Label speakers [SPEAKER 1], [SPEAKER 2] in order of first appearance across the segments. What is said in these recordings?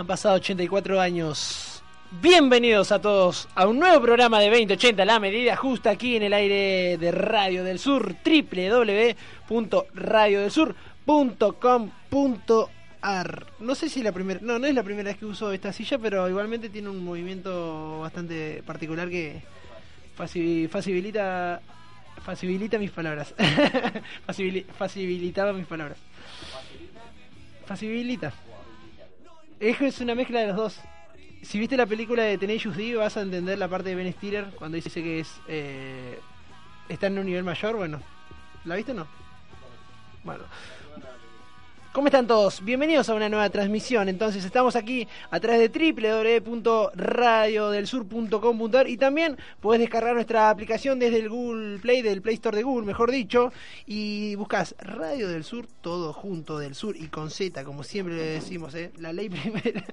[SPEAKER 1] Han pasado 84 años. Bienvenidos a todos a un nuevo programa de 2080, la medida justa aquí en el aire de Radio del Sur, www.radiodelsur.com.ar. No sé si la primera, no, no es la primera vez que uso esta silla, pero igualmente tiene un movimiento bastante particular que faci- facilita facilita mis palabras. Facilitaba mis palabras. Facilita. Es una mezcla de los dos. Si viste la película de Tenacious D vas a entender la parte de Ben Stiller cuando dice que es eh, está en un nivel mayor, bueno. ¿La viste o no? Bueno. ¿Cómo están todos? Bienvenidos a una nueva transmisión. Entonces estamos aquí a través de www.radiodelsur.com.ar y también podés descargar nuestra aplicación desde el Google Play, del Play Store de Google, mejor dicho, y buscas Radio del Sur, todo junto del Sur y con Z, como siempre decimos, ¿eh? La ley primera.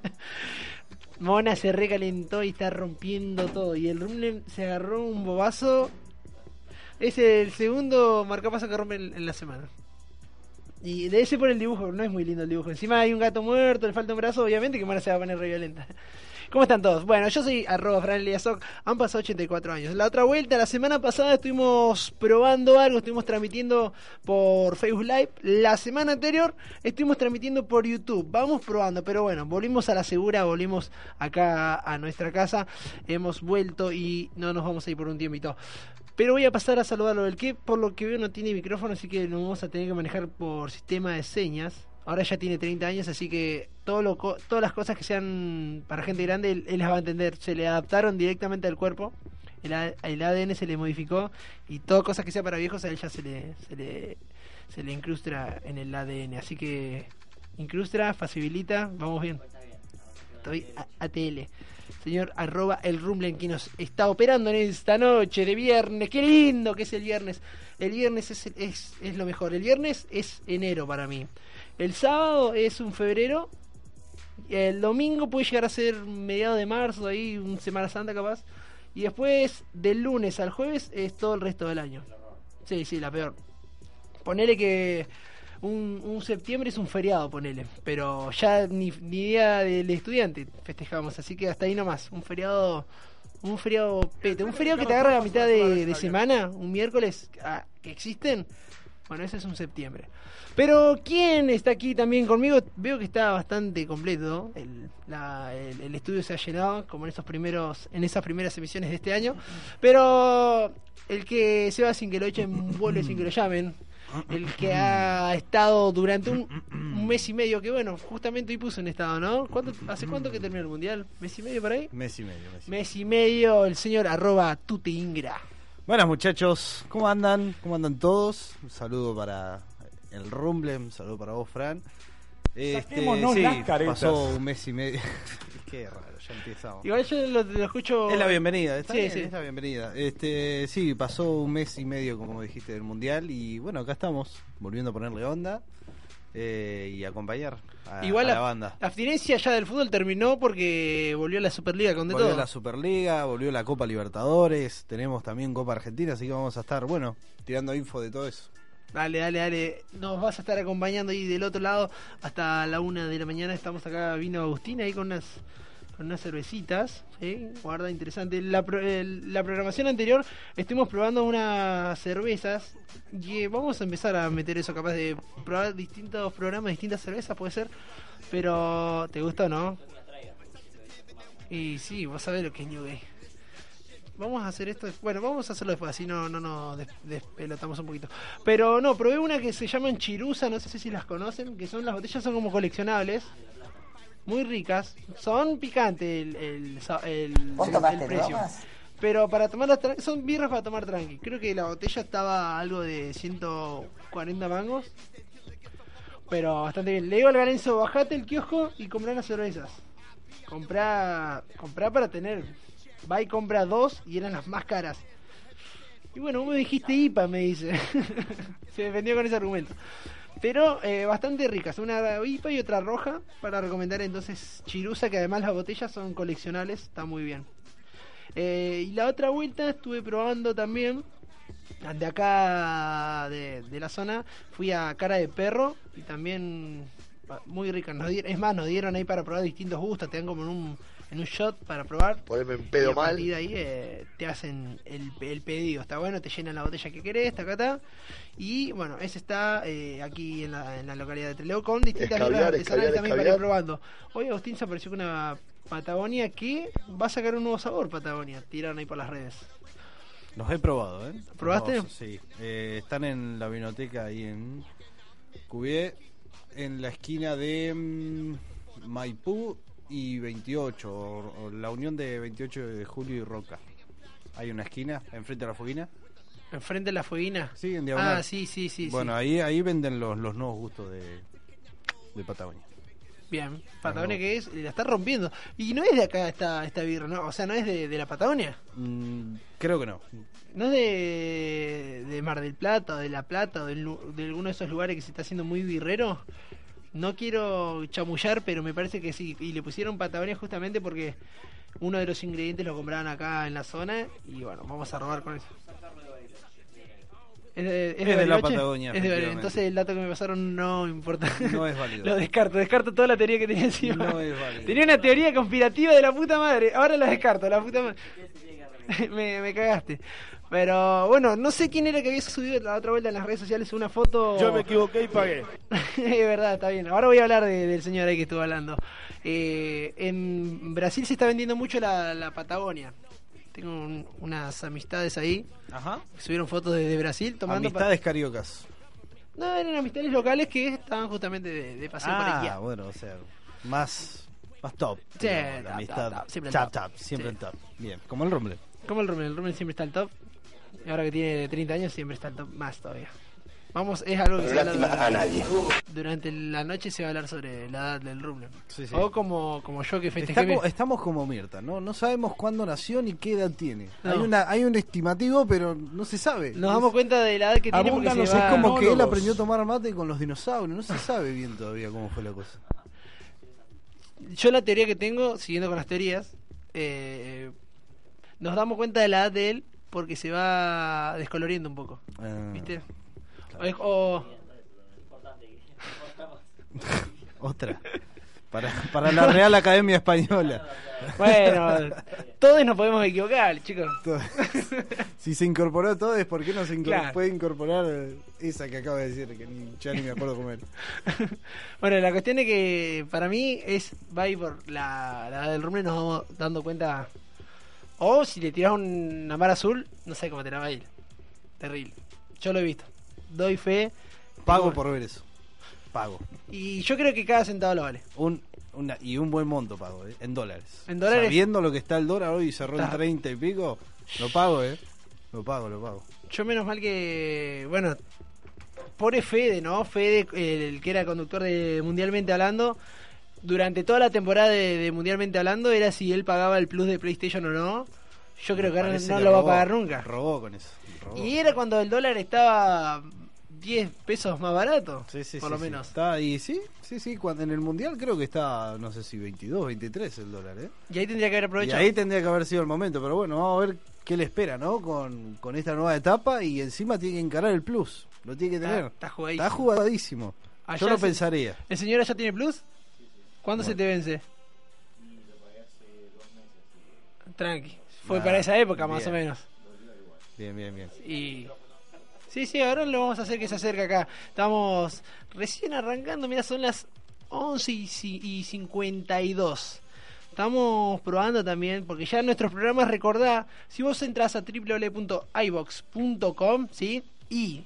[SPEAKER 1] Mona se recalentó y está rompiendo todo. Y el Rumlen se agarró un bobazo. Es el segundo marcapaso que rompe en la semana. Y de ese por el dibujo, no es muy lindo el dibujo. Encima hay un gato muerto, le falta un brazo, obviamente que Mona se va a poner re violenta. ¿Cómo están todos? Bueno, yo soy arroba Fran Eliasoc, han pasado 84 años. La otra vuelta, la semana pasada estuvimos probando algo, estuvimos transmitiendo por Facebook Live. La semana anterior estuvimos transmitiendo por YouTube. Vamos probando, pero bueno, volvimos a la segura, volvimos acá a nuestra casa. Hemos vuelto y no nos vamos a ir por un tiempito. Pero voy a pasar a saludarlo del que por lo que veo no tiene micrófono, así que lo vamos a tener que manejar por sistema de señas. Ahora ya tiene 30 años, así que todo lo, todas las cosas que sean para gente grande, él, él las va a entender. Se le adaptaron directamente al cuerpo, el, el ADN se le modificó y todo cosas que sea para viejos a él ya se le, se le, se le incrustra en el ADN. Así que incrustra, facilita, vamos bien. Estoy a- ATL. Señor arroba el Rumblen que nos está operando en esta noche de viernes. Qué lindo que es el viernes. El viernes es, es, es lo mejor. El viernes es enero para mí. El sábado es un febrero. El domingo puede llegar a ser mediado de marzo, ahí, un Semana Santa capaz. Y después, del lunes al jueves, es todo el resto del año. Sí, sí, la peor. Ponele que un, un septiembre es un feriado, ponele. Pero ya ni, ni día del estudiante festejamos, así que hasta ahí nomás. Un feriado. Un feriado pete. Un feriado que te agarra a mitad de, de semana, un miércoles, ah, que existen. Bueno, ese es un septiembre. Pero, ¿quién está aquí también conmigo? Veo que está bastante completo. El, la- el- el estudio se ha llenado, como en esos primeros, en esas primeras emisiones de este año. Pero el que se va sin que lo echen, vuelve sin que lo llamen. El que ha estado durante un, un mes y medio, que bueno, justamente hoy puso en estado, ¿no? ¿Cuánto, ¿Hace cuánto que terminó el mundial? ¿Mes y medio por ahí?
[SPEAKER 2] Mes y medio. mes y medio.
[SPEAKER 1] Mes y medio, el señor arroba tuti ingra.
[SPEAKER 2] Buenas muchachos, ¿cómo andan? ¿Cómo andan todos? Un saludo para el Rumble, un saludo para vos, Fran. Este, sí,
[SPEAKER 3] las caretas.
[SPEAKER 2] pasó un mes y medio. Qué raro, ya empezamos.
[SPEAKER 1] Igual yo lo, lo escucho.
[SPEAKER 2] Es la bienvenida, está
[SPEAKER 1] Sí,
[SPEAKER 2] bien,
[SPEAKER 1] sí.
[SPEAKER 2] es la bienvenida. Este, sí, pasó un mes y medio, como dijiste, del mundial y bueno, acá estamos, volviendo a ponerle onda eh, y acompañar a,
[SPEAKER 1] Igual
[SPEAKER 2] a
[SPEAKER 1] la,
[SPEAKER 2] banda.
[SPEAKER 1] la abstinencia ya del fútbol terminó porque volvió la Superliga con de
[SPEAKER 2] Volvió
[SPEAKER 1] todo.
[SPEAKER 2] la Superliga, volvió la Copa Libertadores, tenemos también Copa Argentina, así que vamos a estar, bueno, tirando info de todo eso.
[SPEAKER 1] Dale, dale, dale. Nos vas a estar acompañando ahí del otro lado hasta la una de la mañana. Estamos acá, vino Agustín ahí con unas con unas cervecitas. ¿sí? Guarda, interesante. La, pro- el- la programación anterior estuvimos probando unas cervezas. Y eh, vamos a empezar a meter eso, capaz de probar distintos programas, distintas cervezas, puede ser. Pero, ¿te gustó, no? Y sí, a ver lo que es New Gay. Vamos a hacer esto. Bueno, vamos a hacerlo después, así no, no nos des- despelotamos un poquito. Pero no, probé una que se llaman Chirusa, no sé si las conocen, que son las botellas son como coleccionables. Muy ricas. Son picantes el, el, el,
[SPEAKER 4] ¿Vos
[SPEAKER 1] el precio. Pero para tranqui, son birras para tomar tranqui. Creo que la botella estaba algo de 140 mangos. Pero bastante bien. Le digo al Garenzo, bajate el kiosco y comprá unas cervezas. Comprá, comprá para tener. Va y compra dos y eran las más caras. Y bueno, vos me dijiste IPA, me dice. Se defendió con ese argumento. Pero eh, bastante ricas, una IPA y otra roja para recomendar entonces Chirusa, que además las botellas son coleccionables, está muy bien. Eh, y la otra vuelta estuve probando también, de acá de, la zona, fui a Cara de Perro y también ah, muy ricas. Nos dieron- es más, nos dieron ahí para probar distintos gustos, te dan como en un, en un shot para probar.
[SPEAKER 3] Ponerme en
[SPEAKER 1] Y
[SPEAKER 3] pedo
[SPEAKER 1] a
[SPEAKER 3] mal.
[SPEAKER 1] partir de ahí eh, te hacen el, el pedido. Está bueno, te llenan la botella que querés, acá está. Y bueno, ese está eh, aquí en la, en la localidad de Trelew con distintas
[SPEAKER 3] Escabiar,
[SPEAKER 1] también para ir probando. Hoy Agustín se apareció con una Patagonia que va a sacar un nuevo sabor, Patagonia. Tiraron ahí por las redes.
[SPEAKER 2] Los he probado, ¿eh?
[SPEAKER 1] ¿Probaste?
[SPEAKER 2] Sí. Eh, están en la biblioteca ahí en Cubié, en la esquina de mm, Maipú y 28, o, o la unión de 28 de julio y Roca. Hay una esquina enfrente de la foguina.
[SPEAKER 1] Enfrente de la fueguina.
[SPEAKER 2] Sí, en diagonal.
[SPEAKER 1] Ah, sí, sí, sí.
[SPEAKER 2] bueno,
[SPEAKER 1] sí.
[SPEAKER 2] ahí ahí venden los, los nuevos gustos de, de Patagonia.
[SPEAKER 1] Bien. Patagonia que es, la está rompiendo. Y no es de acá esta, esta birra, ¿no? O sea, no es de, de la Patagonia.
[SPEAKER 2] Mm, creo que no.
[SPEAKER 1] ¿No es de, de Mar del Plata, o de La Plata, o lu- de, alguno de esos lugares que se está haciendo muy birrero? No quiero chamullar, pero me parece que sí. Y le pusieron Patagonia justamente porque uno de los ingredientes lo compraban acá en la zona. Y bueno, vamos a robar con eso. ¿Es de,
[SPEAKER 2] Es de la? Patagonia,
[SPEAKER 1] Es de Bariloche.
[SPEAKER 2] efectivamente.
[SPEAKER 1] Entonces el dato que me pasaron no importa.
[SPEAKER 2] No es válido.
[SPEAKER 1] lo descarto, descarto toda la teoría que tenía encima.
[SPEAKER 2] No es válido.
[SPEAKER 1] Tenía una teoría conspirativa de la puta madre. Ahora la descarto, la puta madre. me, me cagaste. Pero bueno, no sé quién era que había subido la otra vuelta en las redes sociales una foto.
[SPEAKER 4] Yo me equivoqué y pagué.
[SPEAKER 1] es verdad, está bien. Ahora voy a hablar de- del señor ahí que estuvo hablando. Eh, en Brasil se está vendiendo mucho la, la Patagonia. Tengo un- unas amistades ahí.
[SPEAKER 2] Ajá.
[SPEAKER 1] Subieron fotos de, de Brasil tomando.
[SPEAKER 2] Amistades cariocas.
[SPEAKER 1] No, eran amistades locales que estaban justamente de, de paseo por aquí.
[SPEAKER 2] Ah, bueno, o sea, más, más top.
[SPEAKER 1] Sí,
[SPEAKER 2] digamos,
[SPEAKER 1] top,
[SPEAKER 2] la amistad.
[SPEAKER 1] top, top, siempre
[SPEAKER 2] top,
[SPEAKER 1] top.
[SPEAKER 2] top, siempre
[SPEAKER 1] Sí.
[SPEAKER 2] en top. Bien, como el Rumble.
[SPEAKER 1] Como el Rumble, el Rumble siempre está al top. Y ahora que tiene 30 años siempre está más todavía. Vamos, es algo que se va a
[SPEAKER 3] nadie.
[SPEAKER 1] durante la noche se va a hablar sobre la edad del Rumble.
[SPEAKER 2] Sí, sí.
[SPEAKER 1] O como, como yo que festejé. Mi-
[SPEAKER 2] estamos como Mirta, ¿no? No sabemos cuándo nació ni qué edad tiene.
[SPEAKER 1] No.
[SPEAKER 2] Hay una hay un estimativo, pero no se sabe.
[SPEAKER 1] Nos
[SPEAKER 2] Es-
[SPEAKER 1] damos cuenta de la edad que tiene porque se va...
[SPEAKER 2] Es como que él aprendió a tomar mate con los dinosaurios. No se sabe bien todavía cómo fue la cosa.
[SPEAKER 1] Yo la teoría que tengo, siguiendo con las teorías, eh, nos damos cuenta de la edad de él porque se va descoloriendo un poco.
[SPEAKER 2] Ah,
[SPEAKER 1] ¿Viste? O es- o-
[SPEAKER 2] Otra. Para, para la Real Academia Española.
[SPEAKER 1] bueno, todos nos podemos equivocar, chicos.
[SPEAKER 2] Si se incorporó todo es porque no se incorpor-
[SPEAKER 1] Claro.
[SPEAKER 2] puede incorporar esa que acaba de decir, que ni- ya ni me acuerdo cómo era.
[SPEAKER 1] Bueno, la cuestión es que para mí es va a ir por la, la edad del rumble, nos vamos dando cuenta. O si le tiras una mar azul, no sé cómo te la va a ir. Terrible. Yo lo he visto. Doy fe.
[SPEAKER 2] Pago por ver eso. Pago.
[SPEAKER 1] Y yo creo que cada centavo lo vale.
[SPEAKER 2] Un, una, y un buen monto pago, ¿eh? En dólares.
[SPEAKER 1] En dólares.
[SPEAKER 2] Sabiendo lo que está el dólar hoy y cerró en
[SPEAKER 1] Claro.
[SPEAKER 2] 30 y pico, lo pago, ¿eh? Lo pago, lo pago.
[SPEAKER 1] Yo menos mal que, bueno, pobre Fede, ¿no? Fede, el que era conductor de Mundialmente Hablando, durante toda la temporada de, de Mundialmente Hablando era si él pagaba el plus de PlayStation o no. Yo creo que ahora no lo va a pagar nunca.
[SPEAKER 2] Robó con eso. robó.
[SPEAKER 1] Y era cuando el dólar estaba 10 pesos más barato,
[SPEAKER 2] Sí, sí,
[SPEAKER 1] por
[SPEAKER 2] sí,
[SPEAKER 1] lo menos.
[SPEAKER 2] Está ahí, sí, sí, sí. Cuando, en el mundial creo que está, no sé si 22, 23 el dólar, ¿eh?
[SPEAKER 1] Y ahí tendría que haber
[SPEAKER 2] Y
[SPEAKER 1] aprovechado.
[SPEAKER 2] ahí tendría que haber sido el momento, pero bueno, vamos a ver qué le espera, ¿no? Con, con esta nueva etapa y encima tiene que encarar el plus. Lo tiene que tener.
[SPEAKER 1] está jugadísimo.
[SPEAKER 2] Está jugadísimo.
[SPEAKER 1] Allá
[SPEAKER 2] Yo lo pensaría.
[SPEAKER 1] ¿El señor allá tiene plus? ¿Cuándo se te vence? Tranqui. Fue para esa época más o menos.
[SPEAKER 2] Bien, bien, bien.
[SPEAKER 1] Y. Sí, sí, ahora lo vamos a hacer que se acerque acá. Estamos recién arrancando, mira, son las 11 y, ci- y 52. Estamos probando también, porque ya en nuestros programas, recordá, si vos entras a www.ibox.com, ¿sí? Y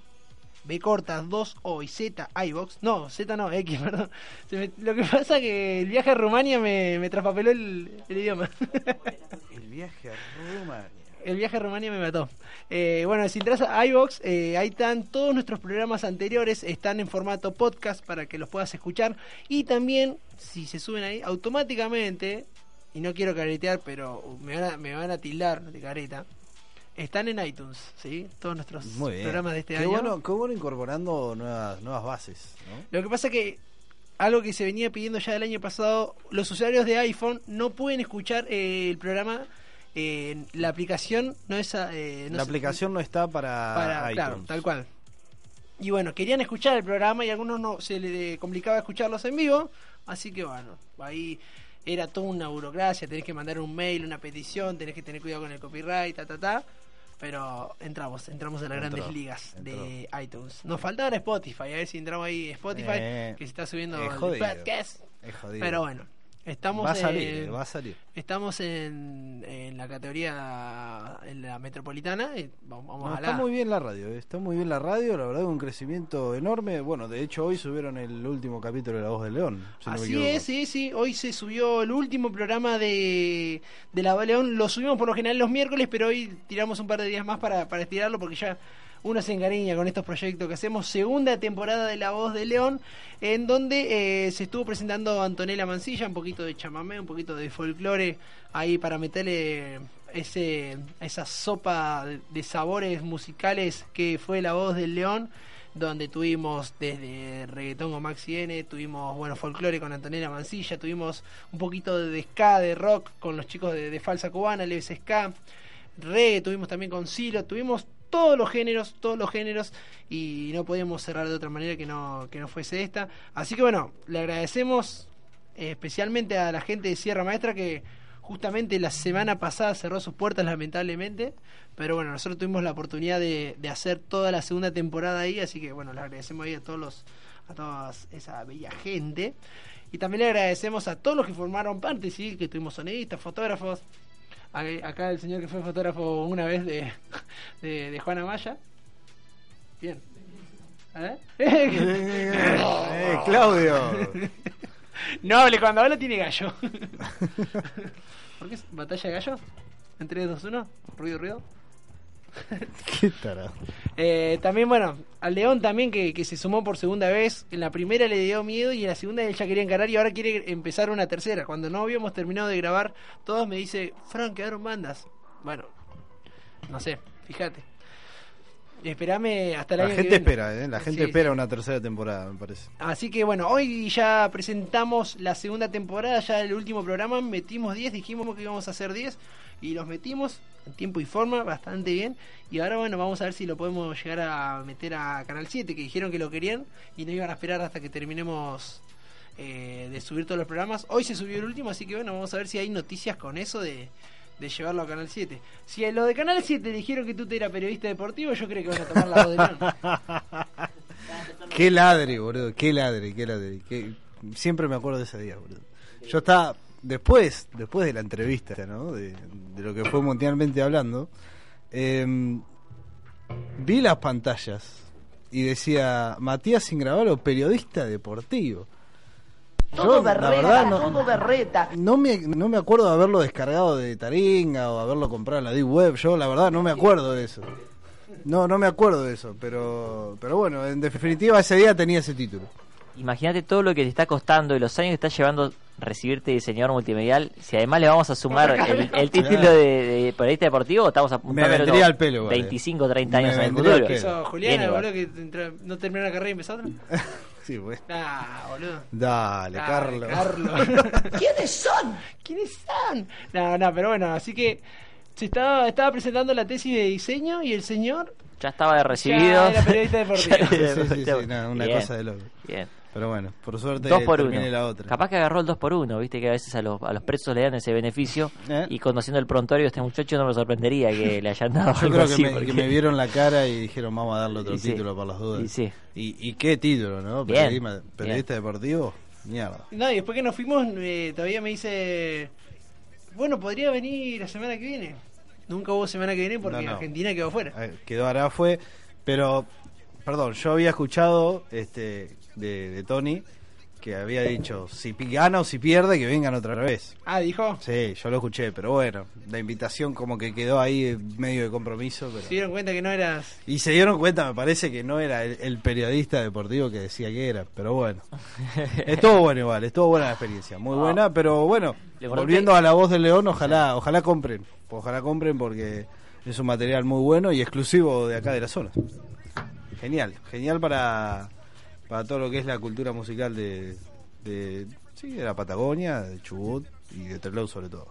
[SPEAKER 1] B cortas 2 O y Z iBox, no, Z no, X, perdón. Me- lo que pasa que el viaje a Rumania me, me traspapeló el, el idioma.
[SPEAKER 2] El viaje a Rumania.
[SPEAKER 1] el viaje a Rumania me mató. Eh, bueno, si entras a iVox, eh, ahí están todos nuestros programas anteriores, están en formato podcast para que los puedas escuchar. Y también, si se suben ahí, automáticamente, y no quiero caretear, pero me van a, me van a tildar de careta, están en iTunes, ¿sí? Todos nuestros programas de este
[SPEAKER 2] qué
[SPEAKER 1] año.
[SPEAKER 2] Bueno, qué bueno incorporando nuevas, nuevas bases, ¿no?
[SPEAKER 1] Lo que pasa que algo que se venía pidiendo ya del año pasado, los usuarios de iPhone no pueden escuchar eh, el programa. eh, la aplicación no es. eh, no
[SPEAKER 2] la
[SPEAKER 1] se-
[SPEAKER 2] aplicación no está para,
[SPEAKER 1] para,
[SPEAKER 2] iTunes.
[SPEAKER 1] claro, tal cual. Y bueno, querían escuchar el programa y a algunos no se les complicaba escucharlos en vivo, así que bueno, ahí era toda una burocracia, tenés que mandar un mail, una petición, tenés que tener cuidado con el copyright, ta ta ta. Pero entramos, entramos a las
[SPEAKER 2] Entró,
[SPEAKER 1] grandes ligas de iTunes. Nos faltaba Spotify, a ver si entramos ahí Spotify,
[SPEAKER 2] Eh,
[SPEAKER 1] que se está subiendo
[SPEAKER 2] es
[SPEAKER 1] el podcast.
[SPEAKER 2] Es jodido.
[SPEAKER 1] Pero bueno, estamos
[SPEAKER 2] va a salir,
[SPEAKER 1] en-
[SPEAKER 2] va a salir.
[SPEAKER 1] Estamos en, en la categoría en la metropolitana y vamos,
[SPEAKER 2] No,
[SPEAKER 1] a
[SPEAKER 2] está
[SPEAKER 1] la
[SPEAKER 2] muy bien la radio, eh, está muy bien la radio, la verdad un crecimiento enorme. Bueno, de hecho hoy subieron el último capítulo de La Voz del León. si
[SPEAKER 1] Así es, sí, sí. Hoy se subió el último programa de, de La Voz de León. Lo subimos por lo general los miércoles, pero hoy tiramos un par de días más para, para estirarlo porque ya uno se con estos proyectos que hacemos. Segunda temporada de La Voz de León, en donde eh, se estuvo presentando Antonella Mancilla, un poquito de chamamé, un poquito de folclore, ahí para meterle ese esa sopa de sabores musicales que fue La Voz del León donde tuvimos desde reggaetón con Maxi N, tuvimos bueno folclore con Antonella Mancilla, tuvimos un poquito de ska, de rock con los chicos de, de Falsa Cubana, Leves Ska, reggae, tuvimos también con Silo, tuvimos todos los géneros, todos los géneros y no podíamos cerrar de otra manera que no que no fuese esta. Así que bueno, le agradecemos eh, especialmente a la gente de Sierra Maestra que justamente la semana pasada cerró sus puertas lamentablemente, pero bueno, nosotros tuvimos la oportunidad de, hacer toda la segunda temporada ahí, así que bueno, le agradecemos ahí a todos los a toda esa bella gente. Y también le agradecemos a todos los que formaron parte, sí, que tuvimos sonidistas, fotógrafos, acá el señor que fue fotógrafo una vez de, de, de Juana Maya. Bien. ¿Eh?
[SPEAKER 2] Eh, Claudio.
[SPEAKER 1] No hable, cuando habla tiene gallo. ¿Por qué es batalla de gallo? En 3, 2, 1, ruido, ruido.
[SPEAKER 2] Qué tarado.
[SPEAKER 1] Eh, también, bueno, al León también que, que se sumó por segunda vez. En la primera le dio miedo y en la segunda él ya quería encarar y ahora quiere empezar una tercera. Cuando no habíamos terminado de grabar, todos me dice, Frank, quedaron bandas. Bueno, no sé, fíjate. Esperame hasta
[SPEAKER 2] La
[SPEAKER 1] que
[SPEAKER 2] gente
[SPEAKER 1] viene.
[SPEAKER 2] espera, ¿eh? La gente
[SPEAKER 1] Sí,
[SPEAKER 2] espera
[SPEAKER 1] sí.
[SPEAKER 2] una tercera temporada, me parece.
[SPEAKER 1] Así que bueno, hoy ya presentamos la segunda temporada, ya el último programa, metimos 10, dijimos que íbamos a hacer 10 y los metimos en tiempo y forma, bastante bien. Y ahora bueno, vamos a ver si lo podemos llegar a meter a Canal 7, que dijeron que lo querían y no iban a esperar hasta que terminemos eh, de subir todos los programas. Hoy se subió el último, así que bueno, vamos a ver si hay noticias con eso de, de llevarlo a Canal 7. Si a lo de Canal 7 dijeron que tú te eras periodista deportivo, yo creo que van a tomar la voz de.
[SPEAKER 2] Qué ladre, boludo. Qué ladre, qué ladre. Qué- Siempre me acuerdo de ese día, boludo. Yo estaba, después, después de la entrevista, ¿no? De, de lo que fue mundialmente hablando, em, vi las pantallas y decía Matías Ingravalo, periodista deportivo.
[SPEAKER 3] Todo
[SPEAKER 2] Yo,
[SPEAKER 3] berreta,
[SPEAKER 2] verdad, no-
[SPEAKER 3] todo berreta.
[SPEAKER 2] No me, no me acuerdo de haberlo descargado de Taringa o haberlo comprado en la Deep Web. Yo, la verdad, no me acuerdo de eso. No, no me acuerdo de eso. Pero, pero bueno, en definitiva, ese día tenía ese título.
[SPEAKER 4] Imagínate todo lo que te está costando y los años que está llevando recibirte diseñador multimedial. Si además le vamos a sumar el, el título de, de periodista deportivo, estamos apuntando
[SPEAKER 2] Me vendría al pelo, vale.
[SPEAKER 4] 25, 30 años
[SPEAKER 2] Me
[SPEAKER 4] en el futuro.
[SPEAKER 1] Juliana, boludo, que entra- no terminó la carrera y empezó otra.
[SPEAKER 2] Sí, bueno.
[SPEAKER 1] Ah, boludo.
[SPEAKER 2] Dale,
[SPEAKER 1] Dale,
[SPEAKER 2] Carlos.
[SPEAKER 1] Carlos.
[SPEAKER 3] ¿Quiénes son?
[SPEAKER 1] ¿Quiénes son? No, no, pero bueno, así que se estaba, estaba presentando la tesis de diseño y el señor
[SPEAKER 4] Ya estaba de recibido.
[SPEAKER 1] Ya era periodista deportivo.
[SPEAKER 4] Ya
[SPEAKER 2] Sí, sí, sí,
[SPEAKER 4] periodista
[SPEAKER 2] sí, no, una
[SPEAKER 4] Bien,
[SPEAKER 2] cosa de loco.
[SPEAKER 4] Bien.
[SPEAKER 2] Pero bueno, por suerte
[SPEAKER 4] Dos por uno.
[SPEAKER 2] la otra.
[SPEAKER 4] Capaz que agarró el 2 por 1 viste que a veces a los, a los presos le dan ese beneficio.
[SPEAKER 2] ¿Eh?
[SPEAKER 4] Y conociendo el prontuario de este muchacho no me sorprendería que le hayan dado
[SPEAKER 2] Yo
[SPEAKER 4] algo
[SPEAKER 2] creo que
[SPEAKER 4] así.
[SPEAKER 2] me,
[SPEAKER 4] porque-
[SPEAKER 2] que me vieron la cara y dijeron vamos a darle otro
[SPEAKER 4] Y sí.
[SPEAKER 2] título por las dudas.
[SPEAKER 4] Y sí.
[SPEAKER 2] Y, y qué título, ¿no?
[SPEAKER 4] Bien,
[SPEAKER 2] Periodista, periodista deportivo, mierda.
[SPEAKER 1] No, y después que nos fuimos, eh, todavía me dice, bueno, podría venir la semana que viene. Nunca hubo semana que viene porque
[SPEAKER 2] No, no.
[SPEAKER 1] Argentina quedó fuera.
[SPEAKER 2] Eh, Quedó ahora fue, pero, perdón, yo había escuchado este de, de Tony que había dicho, si pi- gana o si pierde, que vengan otra vez.
[SPEAKER 1] Ah, dijo.
[SPEAKER 2] Sí, yo lo escuché, pero bueno, la invitación como que quedó ahí en medio de compromiso. Pero...
[SPEAKER 1] Se dieron cuenta que no eras.
[SPEAKER 2] Y se dieron cuenta, me parece que no era el, el periodista deportivo que decía que era, pero bueno. estuvo bueno igual, estuvo buena la experiencia, muy
[SPEAKER 4] Ah.
[SPEAKER 2] buena, pero bueno, volviendo a la voz del León, ojalá, ojalá compren, ojalá compren porque es un material muy bueno y exclusivo de acá de la zona. Genial, genial para, para todo lo que es la cultura musical de, de, sí, de la Patagonia, de Chubut y de Trelew sobre todo.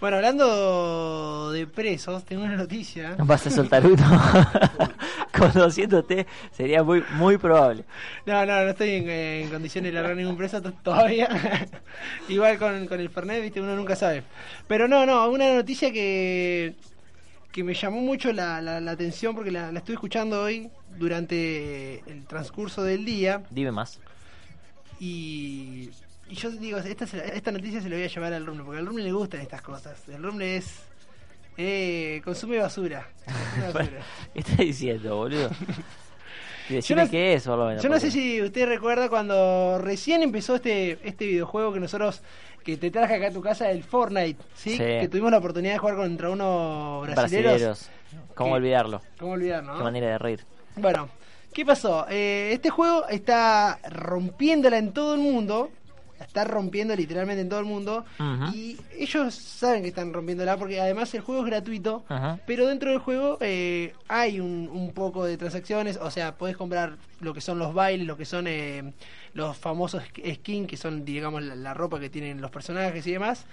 [SPEAKER 1] Bueno, hablando de presos, tengo una noticia.
[SPEAKER 4] Vas a soltar uno. Conociéndote, sería muy muy probable.
[SPEAKER 1] No, no, no estoy en, en condiciones de largar ningún preso to- todavía. Igual con, con el Fernet, viste, uno nunca sabe. Pero no, no, una noticia que, que me llamó mucho la, la, la atención porque la, la estuve escuchando hoy durante el transcurso del día.
[SPEAKER 4] Dime más.
[SPEAKER 1] Y, y yo digo, esta, esta noticia se la voy a llevar al Rumble, porque al Rumble le gustan estas cosas. El Rumble es... Eh, consume basura. Consume basura.
[SPEAKER 4] ¿Qué estás diciendo, boludo?
[SPEAKER 1] Yo no-
[SPEAKER 4] qué es, lo menos.
[SPEAKER 1] Yo no sé si usted recuerda cuando recién empezó este este videojuego que nosotros que te traje acá a tu casa el Fortnite, ¿sí?
[SPEAKER 4] Sí.
[SPEAKER 1] Que tuvimos la oportunidad de jugar contra unos brasileños.
[SPEAKER 4] Brasileros. ¿Cómo olvidarlo?
[SPEAKER 1] ¿Cómo olvidar, no?
[SPEAKER 4] Qué manera de reír.
[SPEAKER 1] Bueno, ¿qué pasó? Eh, este juego está rompiéndola en todo el mundo. la Está rompiendo literalmente en todo el mundo. Y ellos saben que están rompiéndola porque además el juego es gratuito.
[SPEAKER 4] Ajá.
[SPEAKER 1] Pero dentro del juego eh, hay un, un poco de transacciones, o sea, podés comprar lo que son los bailes, lo que son eh, los famosos sk- skins, que son, digamos, la, la ropa que tienen los personajes y demás.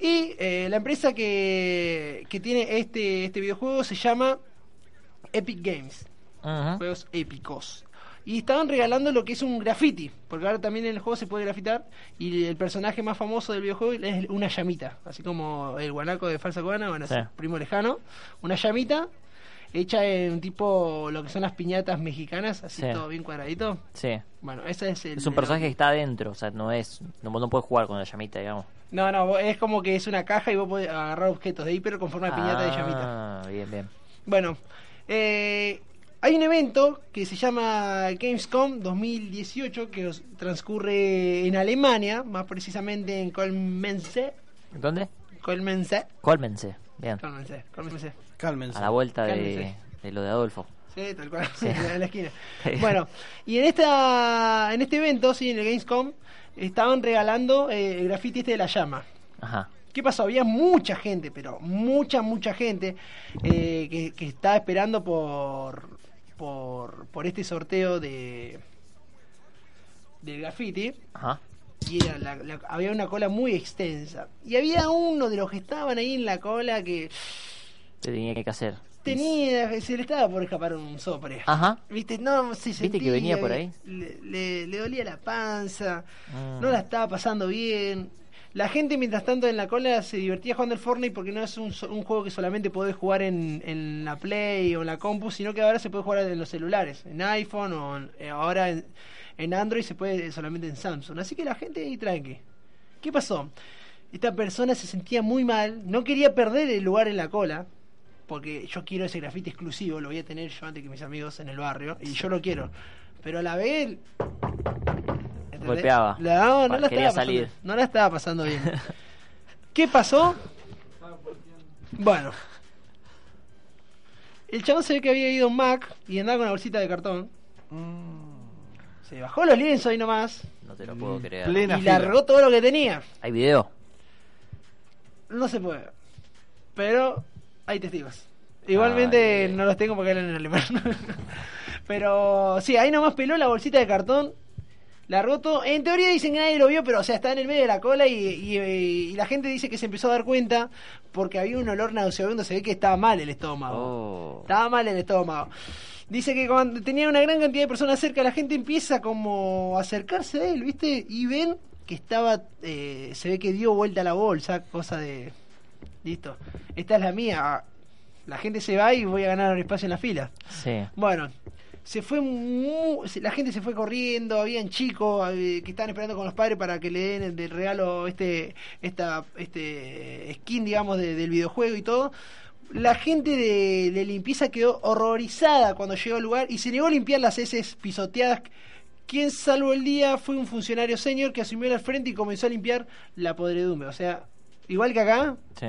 [SPEAKER 1] Y eh, la empresa que, que tiene este, este videojuego se llama Epic Games, Juegos épicos. Y estaban regalando lo que es un graffiti, porque ahora también en el juego se puede grafitar. Y el personaje más famoso del videojuego es una llamita, así como el guanaco de Falsa Cubana, bueno,
[SPEAKER 4] Sí.
[SPEAKER 1] es primo lejano. Una llamita hecha en tipo lo que son las piñatas mexicanas, así
[SPEAKER 4] Sí.
[SPEAKER 1] todo bien cuadradito.
[SPEAKER 4] Sí.
[SPEAKER 1] Bueno, ese es el.
[SPEAKER 4] Es un personaje que está adentro, o sea, no es. No, no puedes jugar con la llamita, digamos.
[SPEAKER 1] No, no, es como que es una caja y vos podés agarrar objetos de ahí, pero con forma de piñata de llamita.
[SPEAKER 4] Ah, bien, bien.
[SPEAKER 1] Bueno, eh, hay un evento que se llama Gamescom 2018 que transcurre en Alemania, más precisamente en Colmense.
[SPEAKER 4] ¿Dónde?
[SPEAKER 1] Colmense.
[SPEAKER 4] Cólmense. Bien.
[SPEAKER 1] Colmense. Colmense.
[SPEAKER 2] Cálmense.
[SPEAKER 4] A la vuelta de, lo de Adolfo.
[SPEAKER 1] Sí, tal cual,
[SPEAKER 4] Sí.
[SPEAKER 1] en la esquina. Bueno, y en esta en este evento, sí, en el Gamescom, estaban regalando eh, el graffiti este de la llama.
[SPEAKER 4] Ajá.
[SPEAKER 1] ¿Qué pasó? Había mucha gente, pero mucha, mucha gente eh, que, que estaba esperando por, por, por este sorteo de del graffiti.
[SPEAKER 4] Ajá.
[SPEAKER 1] Y era la- la- había una cola muy extensa. Y había uno de los que estaban ahí en la cola que
[SPEAKER 4] ¿Qué tenía que hacer?
[SPEAKER 1] tenía, se le estaba por escapar un sopre.
[SPEAKER 4] Ajá.
[SPEAKER 1] ¿Viste? No, se
[SPEAKER 4] ¿Viste que
[SPEAKER 1] sentía
[SPEAKER 4] venía por ahí?
[SPEAKER 1] Le, le- le dolía la panza,
[SPEAKER 4] Mm.
[SPEAKER 1] no la estaba pasando bien. La gente, mientras tanto, en la cola se divertía jugando al Fortnite porque no es un, un juego que solamente podés jugar en, en la Play o en la compu, sino que ahora se puede jugar en los celulares, en iPhone o eh, ahora en, Android se puede solamente en Samsung. Así que la gente ahí tranqui. ¿Qué pasó? Esta persona se sentía muy mal, no quería perder el lugar en la cola, porque yo quiero ese grafiti exclusivo, lo voy a tener yo antes que mis amigos en el barrio, y yo lo quiero. Pero a la vez...
[SPEAKER 4] Golpeaba.
[SPEAKER 1] La- no, no
[SPEAKER 4] Pa-
[SPEAKER 1] la
[SPEAKER 4] quería
[SPEAKER 1] estaba
[SPEAKER 4] salir.
[SPEAKER 1] pasando, no la estaba pasando bien. ¿Qué pasó? Bueno. El chabón se ve que había ido a un Mac y andaba con una bolsita de cartón. Se bajó los lienzos ahí nomás
[SPEAKER 4] No te lo puedo creer.
[SPEAKER 2] plena
[SPEAKER 1] y
[SPEAKER 2] fila.
[SPEAKER 1] largó todo lo que tenía.
[SPEAKER 4] ¿Hay video?
[SPEAKER 1] No se puede. Pero hay testigos. Igualmente
[SPEAKER 4] Ay.
[SPEAKER 1] no los tengo porque hablan en alemán. pero sí, ahí nomás peló la bolsita de cartón. Largó todo. En teoría dicen que nadie lo vio, pero o sea, está en el medio de la cola y, y- y la gente dice que se empezó a dar cuenta porque había un olor nauseabundo. Se ve que estaba mal el estómago.
[SPEAKER 4] Oh.
[SPEAKER 1] Estaba mal el estómago. Dice que cuando tenía una gran cantidad de personas cerca, la gente empieza como a acercarse a él, ¿viste? Y ven que estaba, eh, se ve que dio vuelta a la bolsa, cosa de, listo, esta es la mía. La gente se va y voy a ganar un espacio en la fila.
[SPEAKER 4] Sí.
[SPEAKER 1] Bueno, se fue la gente se fue corriendo, habían chicos eh, que estaban esperando con los padres para que le den de regalo este esta este skin digamos de- del videojuego y todo. La gente de, de limpieza quedó horrorizada cuando llegó al lugar y se negó a limpiar las heces pisoteadas Quien salvó el día fue un funcionario senior que asumió al frente y comenzó a limpiar la podredumbre. O sea, igual que acá,
[SPEAKER 4] Sí.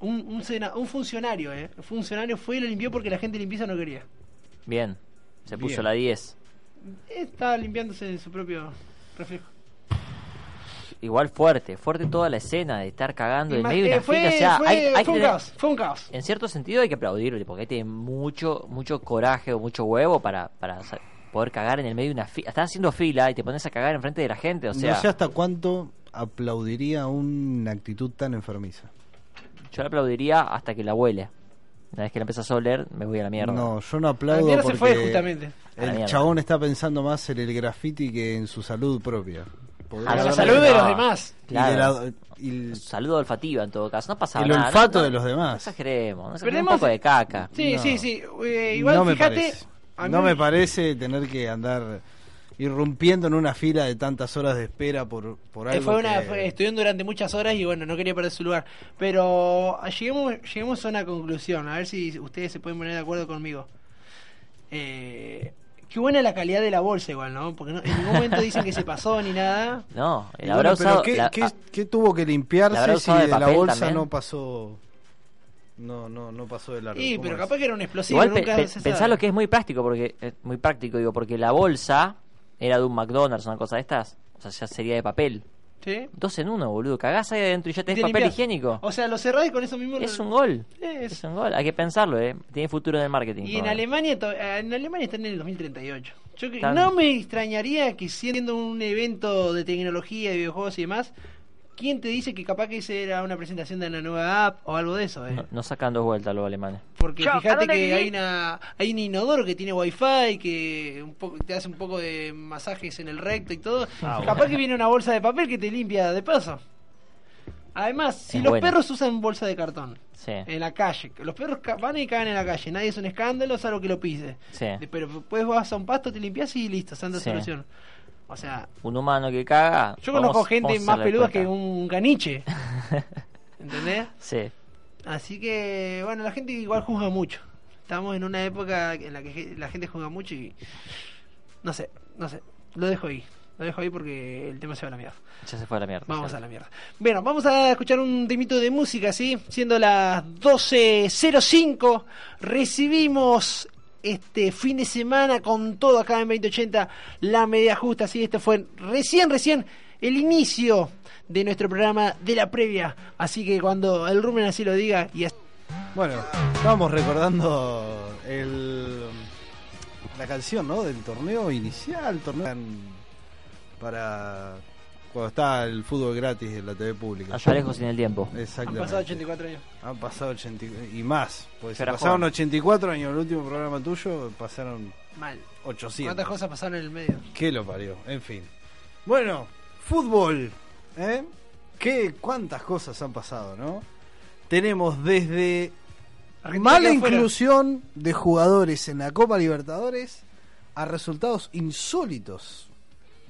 [SPEAKER 1] un, un, funcionario, ¿eh? Un funcionario fue y lo limpió porque la gente limpieza no quería.
[SPEAKER 4] Bien. Se puso
[SPEAKER 2] Bien.
[SPEAKER 4] la 10.
[SPEAKER 1] Estaba limpiándose en su propio reflejo.
[SPEAKER 4] Igual fuerte, fuerte toda la escena de estar cagando en medio de una
[SPEAKER 1] fue,
[SPEAKER 4] fila. O sea,
[SPEAKER 1] fue-
[SPEAKER 4] hay, hay que
[SPEAKER 1] fue un
[SPEAKER 4] tener-
[SPEAKER 1] caos, fue un caos.
[SPEAKER 4] en cierto sentido hay que aplaudirle, porque tiene mucho, mucho coraje o mucho huevo para, para poder cagar en el medio de una fila. Estás haciendo fila y te pones a cagar enfrente de la gente, o sea,
[SPEAKER 2] no sé hasta cuánto aplaudiría una actitud tan enfermiza.
[SPEAKER 4] yo le aplaudiría hasta que la huele. Una vez que la empiezas a oler, me voy a la mierda.
[SPEAKER 2] No, yo no
[SPEAKER 1] La
[SPEAKER 2] aplaudo
[SPEAKER 1] se fue justamente.
[SPEAKER 2] El chabón está pensando más en el graffiti que en su salud propia.
[SPEAKER 4] A
[SPEAKER 1] la
[SPEAKER 2] haber-
[SPEAKER 1] salud de
[SPEAKER 4] no.
[SPEAKER 1] los demás.
[SPEAKER 2] y
[SPEAKER 4] Claro.
[SPEAKER 2] de la- y el-
[SPEAKER 4] Saludo olfativa en todo caso, no pasa
[SPEAKER 2] El
[SPEAKER 4] nada.
[SPEAKER 2] olfato
[SPEAKER 4] no-
[SPEAKER 2] de los
[SPEAKER 4] No
[SPEAKER 2] demás.
[SPEAKER 4] exageremos, no exageremos un poco de caca.
[SPEAKER 1] Sí,
[SPEAKER 2] No.
[SPEAKER 1] sí, sí. Eh, igual
[SPEAKER 2] no me
[SPEAKER 1] fíjate.
[SPEAKER 2] parece.
[SPEAKER 1] a mí
[SPEAKER 2] No me parece tener que andar irrumpiendo en una fila de tantas horas de espera por, por algo
[SPEAKER 1] fue una,
[SPEAKER 2] que-
[SPEAKER 1] fue- estuvieron durante muchas horas y bueno, no quería perder su lugar. Pero ah, lleguemos, lleguemos a una conclusión, a ver si ustedes se pueden poner de acuerdo conmigo. Eh, qué buena la calidad de la bolsa igual, ¿no? Porque no- en ningún momento dicen que se pasó ni nada.
[SPEAKER 4] No, el habrá
[SPEAKER 2] bueno, pero. ¿qué,
[SPEAKER 4] la-
[SPEAKER 2] qué-
[SPEAKER 4] ah,
[SPEAKER 2] qué tuvo que
[SPEAKER 4] ¿La
[SPEAKER 2] limpiarse si
[SPEAKER 4] de
[SPEAKER 2] de la
[SPEAKER 4] papel
[SPEAKER 2] bolsa
[SPEAKER 4] también?
[SPEAKER 2] no pasó no no no pasó de largo
[SPEAKER 1] Sí,
[SPEAKER 2] ¿Cómo
[SPEAKER 1] pero
[SPEAKER 2] es?
[SPEAKER 1] capaz que era un explosivo,
[SPEAKER 4] Igual
[SPEAKER 1] nunca
[SPEAKER 4] pe- pensá lo que es muy práctico, porque eh, muy práctico digo, porque la bolsa era de un McDonald's, una cosa de estas, o sea, ya sería de papel.
[SPEAKER 1] ¿Sí?
[SPEAKER 4] Dos en uno, boludo. Cagás ahí adentro y ya tenés
[SPEAKER 1] te
[SPEAKER 4] papel
[SPEAKER 1] limpias.
[SPEAKER 4] higiénico.
[SPEAKER 1] O sea, lo cerrás y con eso mismo...
[SPEAKER 4] Es
[SPEAKER 1] lo-
[SPEAKER 4] un gol.
[SPEAKER 1] Es-
[SPEAKER 4] Es un gol. Hay que pensarlo, ¿eh? Tiene futuro en el marketing.
[SPEAKER 1] Y en. Alemania, to- en Alemania están en el 2038. Yo
[SPEAKER 4] Están-
[SPEAKER 1] no me extrañaría que siendo un evento de tecnología, de videojuegos y demás, ¿quién te dice que capaz que ese era una presentación de una nueva app o algo de eso? Eh?
[SPEAKER 4] No, no sacan dos vueltas los alemanes.
[SPEAKER 1] Porque
[SPEAKER 3] Chao, ¿a
[SPEAKER 1] fíjate que
[SPEAKER 3] viví?
[SPEAKER 1] hay una hay un inodoro que tiene wifi que un poco, te hace un poco de masajes en el recto y todo.
[SPEAKER 4] Ah,
[SPEAKER 1] capaz
[SPEAKER 4] bueno.
[SPEAKER 1] que viene una bolsa de papel que te limpia de paso. Además, si
[SPEAKER 4] Es
[SPEAKER 1] los
[SPEAKER 4] bueno.
[SPEAKER 1] perros usan bolsa de cartón
[SPEAKER 4] Sí.
[SPEAKER 1] en la calle, los perros ca- van y cagan en la calle, nadie es un escándalo, salvo que lo pise.
[SPEAKER 4] Sí.
[SPEAKER 1] Pero después vas a un pasto, te limpias y listo, santa
[SPEAKER 4] Sí.
[SPEAKER 1] solución. O sea,
[SPEAKER 4] Un humano que caga.
[SPEAKER 1] yo
[SPEAKER 4] vamos-
[SPEAKER 1] conozco gente
[SPEAKER 4] vamos
[SPEAKER 1] más peluda que un caniche. ¿Entendés?
[SPEAKER 4] Sí.
[SPEAKER 1] Así que, bueno, la gente igual juzga mucho. Estamos en una época en la que la gente juzga mucho y. No sé, no sé. Lo dejo ahí. Lo dejo ahí porque el tema se va a la mierda.
[SPEAKER 4] Ya se fue a la mierda.
[SPEAKER 1] Vamos a la mierda. Bueno, vamos a escuchar un temito de música, ¿sí? Siendo las 12.05, recibimos este fin de semana con todo acá en 2080, la media justa, ¿sí? Este fue recién, recién el inicio de nuestro programa de la previa. Así que cuando el Rumen así lo diga, y as-
[SPEAKER 2] Bueno, estábamos recordando el, la canción, ¿no? Del torneo inicial, torneo para cuando está el fútbol gratis en la TV pública.
[SPEAKER 4] Allá lejos sin el tiempo.
[SPEAKER 1] han
[SPEAKER 2] Exactamente.
[SPEAKER 1] pasado 84 años.
[SPEAKER 2] Han pasado 80 y más. Pues
[SPEAKER 4] era
[SPEAKER 2] pasaron
[SPEAKER 4] joven.
[SPEAKER 2] 84 años el último programa tuyo, pasaron
[SPEAKER 1] Mal.
[SPEAKER 2] 800.
[SPEAKER 1] ¿Cuántas cosas pasaron en el medio?
[SPEAKER 2] ¿Qué lo parió? En fin. Bueno, fútbol. ¿eh? ¿Qué, ¿Cuántas cosas han pasado, no? Tenemos desde
[SPEAKER 1] Argentina
[SPEAKER 2] mala inclusión de jugadores en la Copa Libertadores a resultados insólitos.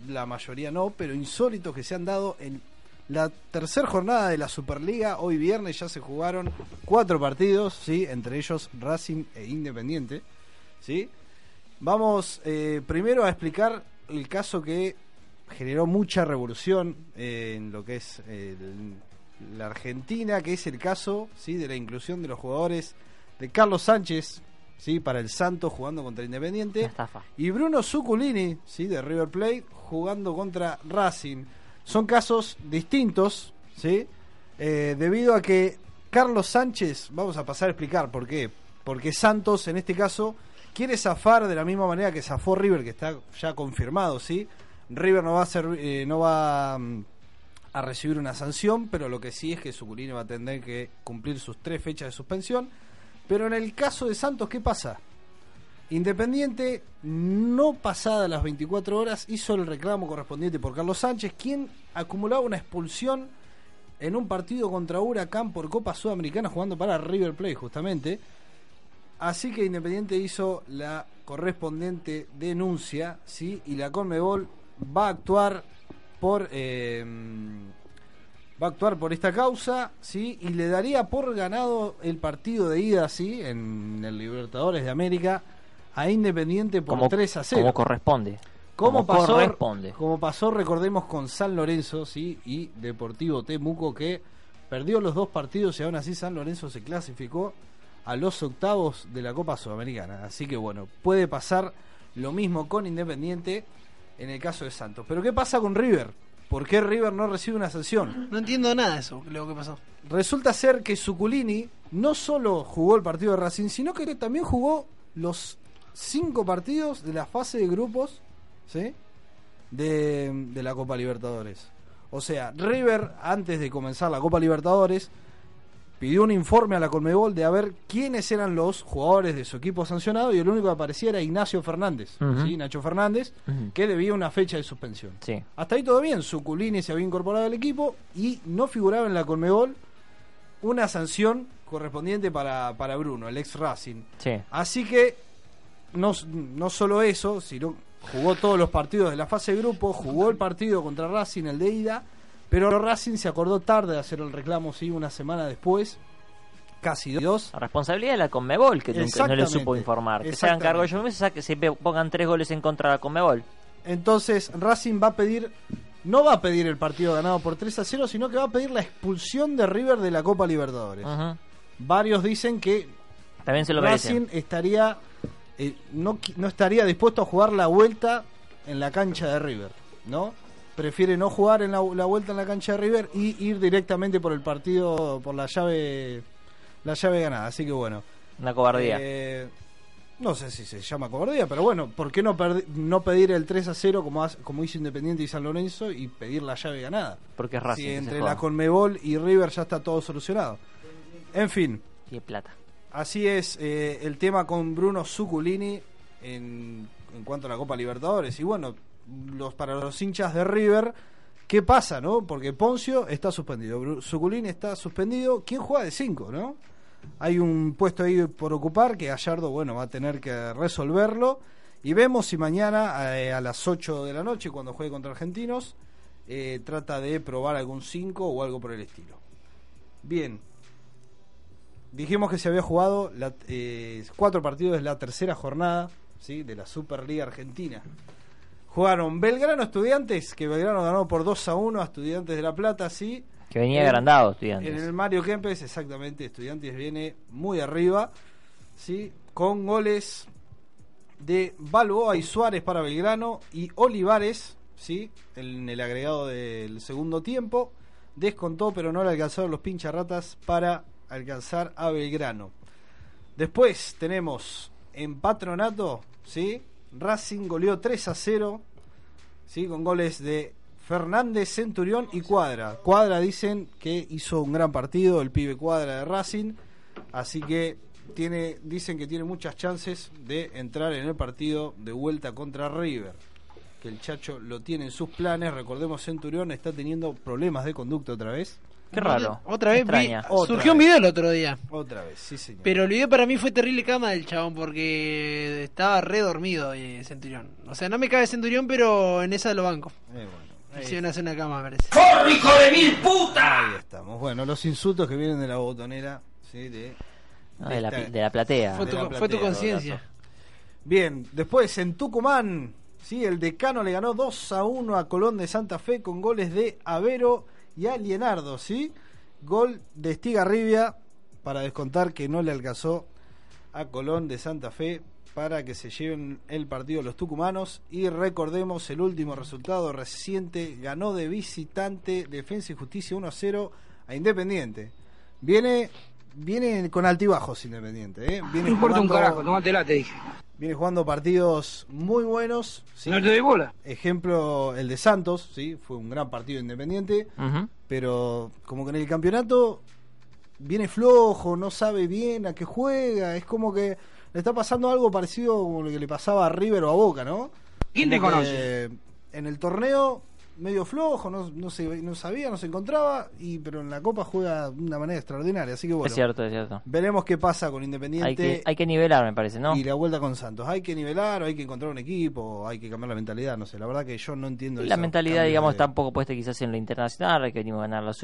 [SPEAKER 2] La mayoría no, pero insólitos que se han dado en la tercera jornada de la Superliga. Hoy viernes ya se jugaron cuatro partidos, ¿sí? entre ellos Racing e Independiente. ¿sí? Vamos eh, primero a explicar el caso que generó mucha revolución eh, en lo que es el- la Argentina, que es el caso ¿sí? de la inclusión de los jugadores de Carlos Sánchez ¿sí? para el Santos jugando contra Independiente y Bruno Zuculini ¿sí? de River Plate jugando contra Racing. Son casos distintos, ¿sí? Eh, debido a que Carlos Sánchez, vamos a pasar a explicar por qué. Porque Santos, en este caso, quiere zafar de la misma manera que zafó River, que está ya confirmado, ¿sí? River no va a ser, eh, no va mm, a recibir una sanción, pero lo que sí es que Zuculini va a tener que cumplir sus tres fechas de suspensión. Pero en el caso de Santos, ¿qué pasa? Independiente, no pasada las 24 horas, hizo el reclamo correspondiente por Carlos Sánchez, quien acumulaba una expulsión en un partido contra Huracán por Copa Sudamericana jugando para River Plate justamente. Así que Independiente hizo la correspondiente denuncia, ¿sí? Y la Conmebol va a actuar por eh, va a actuar por esta causa, ¿sí? Y le daría por ganado el partido de ida, ¿sí? En el Libertadores de América a Independiente por
[SPEAKER 4] Como,
[SPEAKER 2] 3 a 0.
[SPEAKER 4] como corresponde.
[SPEAKER 2] Como,
[SPEAKER 4] Como
[SPEAKER 2] pasó,
[SPEAKER 4] corresponde.
[SPEAKER 2] como pasó, recordemos, con San Lorenzo ¿sí? y Deportivo Temuco, que perdió los dos partidos y aún así San Lorenzo se clasificó a los octavos de la Copa Sudamericana. Así que bueno, puede pasar lo mismo con Independiente en el caso de Santos. Pero ¿qué pasa con River? ¿Por qué River no recibe una sanción?
[SPEAKER 1] No entiendo nada de eso, lo que pasó.
[SPEAKER 2] Resulta ser que Suculini no solo jugó el partido de Racing, sino que también jugó los cinco partidos de la fase de grupos ¿sí? de, de la Copa Libertadores. O sea, River, antes de comenzar la Copa Libertadores, pidió un informe a la Colmebol de a ver quiénes eran los jugadores de su equipo sancionado y el único que aparecía era Ignacio Fernández. ¿sí? Nacho Fernández, que debía una fecha de suspensión.
[SPEAKER 4] Sí.
[SPEAKER 2] Hasta ahí todo bien, Suculini se había incorporado al equipo y no figuraba en la Colmebol una sanción correspondiente para, para Bruno, el ex Racing.
[SPEAKER 4] Sí.
[SPEAKER 2] Así que no, no solo eso, sino jugó todos los partidos de la fase de grupo, jugó el partido contra Racing, el de ida, pero Racing se acordó tarde de hacer el reclamo, sí, una semana después, casi dos.
[SPEAKER 4] La responsabilidad de la Conmebol, que nunca, no le supo informar. Que se hagan cargo ellos mismos que se pongan tres goles en contra de la Conmebol.
[SPEAKER 2] Entonces Racing va a pedir, no va a pedir el partido ganado por 3 a 0, sino que va a pedir la expulsión de River de la Copa Libertadores. Varios dicen que
[SPEAKER 4] También se lo
[SPEAKER 2] Racing
[SPEAKER 4] merecen.
[SPEAKER 2] estaría eh, no, no estaría dispuesto a jugar la vuelta en la cancha de River, ¿no? Prefiere no jugar en la, la vuelta en la cancha de River y ir directamente por el partido, por la llave la llave ganada. Así que bueno.
[SPEAKER 4] Una cobardía.
[SPEAKER 2] eh, no sé si se llama cobardía, pero bueno, ¿por qué no, no pedir el 3 a 0 como, hace- como hizo Independiente y San Lorenzo y pedir la llave ganada?
[SPEAKER 4] porque es Racing.
[SPEAKER 2] si entre la Conmebol y River ya está todo solucionado. En fin,
[SPEAKER 4] Tiene plata.
[SPEAKER 2] Así es eh, el tema con Bruno Zuculini en, en cuanto a la Copa Libertadores. Y bueno, los para los hinchas de River, ¿qué pasa, no? Porque Poncio está suspendido, Zuculini está suspendido. ¿Quién juega de 5, no? Hay un puesto ahí por ocupar que Gallardo, bueno, va a tener que resolverlo. Y vemos si mañana eh, a las 8 de la noche, cuando juegue contra Argentinos, eh, trata de probar algún 5 o algo por el estilo. Bien, Dijimos que se había jugado la- eh, cuatro partidos la tercera jornada ¿sí? de la Superliga Argentina. Jugaron Belgrano Estudiantes, que Belgrano ganó por 2 a 1 a Estudiantes de La Plata, sí.
[SPEAKER 4] Que venía
[SPEAKER 2] En-
[SPEAKER 4] agrandado,
[SPEAKER 2] En
[SPEAKER 4] estudiantes.
[SPEAKER 2] el Mario Kempes, exactamente, Estudiantes viene muy arriba, ¿sí? Con goles de Balboa y Suárez para Belgrano y Olivares, ¿sí? En el agregado del segundo tiempo. Descontó, pero no le alcanzaron los pincharratas para alcanzar a Belgrano. Después tenemos en Patronato, ¿sí? Racing goleó 3 a 0, ¿sí? Con goles de Fernández, Centurión y Cuadra. Cuadra dicen que hizo un gran partido, el pibe Cuadra de Racing, así que tiene, dicen que tiene muchas chances de entrar en el partido de vuelta contra River. Que el Chacho lo tiene en sus planes. Recordemos, Centurión está teniendo problemas de conducta otra vez.
[SPEAKER 4] Qué raro.
[SPEAKER 1] Otra vez vi-
[SPEAKER 4] Extraña.
[SPEAKER 2] Otra
[SPEAKER 1] surgió un video el otro día.
[SPEAKER 2] Otra vez, sí, señor.
[SPEAKER 1] Pero el video para mí fue terrible cama del chabón porque estaba re dormido eh, Centurión. O sea, no me cabe Centurión, pero en esa lo banco.
[SPEAKER 2] Eh, bueno,
[SPEAKER 1] Hicieron hacer una cama, parece.
[SPEAKER 2] ahí estamos. Bueno, los insultos que vienen de la botonera, ¿sí? De,
[SPEAKER 4] No, de, la,
[SPEAKER 2] esta-
[SPEAKER 4] de la platea.
[SPEAKER 1] Fue
[SPEAKER 2] de
[SPEAKER 1] tu, tu conciencia.
[SPEAKER 2] Bien, después en Tucumán, sí, el decano le ganó 2 a 1 a Colón de Santa Fe con goles de Avero y Alienardo, ¿sí? Gol de Estigarribia para descontar que no le alcanzó a Colón de Santa Fe para que se lleven el partido los tucumanos y recordemos el último resultado reciente ganó de visitante Defensa y Justicia 1 a 0 a Independiente. Viene viene con altibajos Independiente, ¿eh? Viene
[SPEAKER 5] No importa un carajo, tomátela, te dije.
[SPEAKER 2] Viene jugando partidos muy buenos. ¿sí?
[SPEAKER 5] No te doy bola.
[SPEAKER 2] Ejemplo, el de Santos, ¿sí? Fue un gran partido independiente. Pero como que en el campeonato viene flojo, no sabe bien a qué juega. Es como que le está pasando algo parecido como lo que le pasaba a River o a Boca, ¿no?
[SPEAKER 5] ¿Quién te conoce?
[SPEAKER 2] En el torneo medio flojo, no, no, se, no sabía, no se encontraba, y pero en la Copa juega de una manera extraordinaria. Así que bueno,
[SPEAKER 4] Es cierto, es cierto.
[SPEAKER 2] veremos qué pasa con Independiente
[SPEAKER 4] Hay que, hay que nivelar, me parece, ¿no?
[SPEAKER 2] y la vuelta con Santos. Hay que nivelar, o hay que encontrar un equipo, o hay que cambiar la mentalidad, no sé. La verdad que yo no entiendo
[SPEAKER 4] la mentalidad, digamos,
[SPEAKER 2] de-
[SPEAKER 4] está un poco puesta quizás en lo internacional, que venimos a ganar la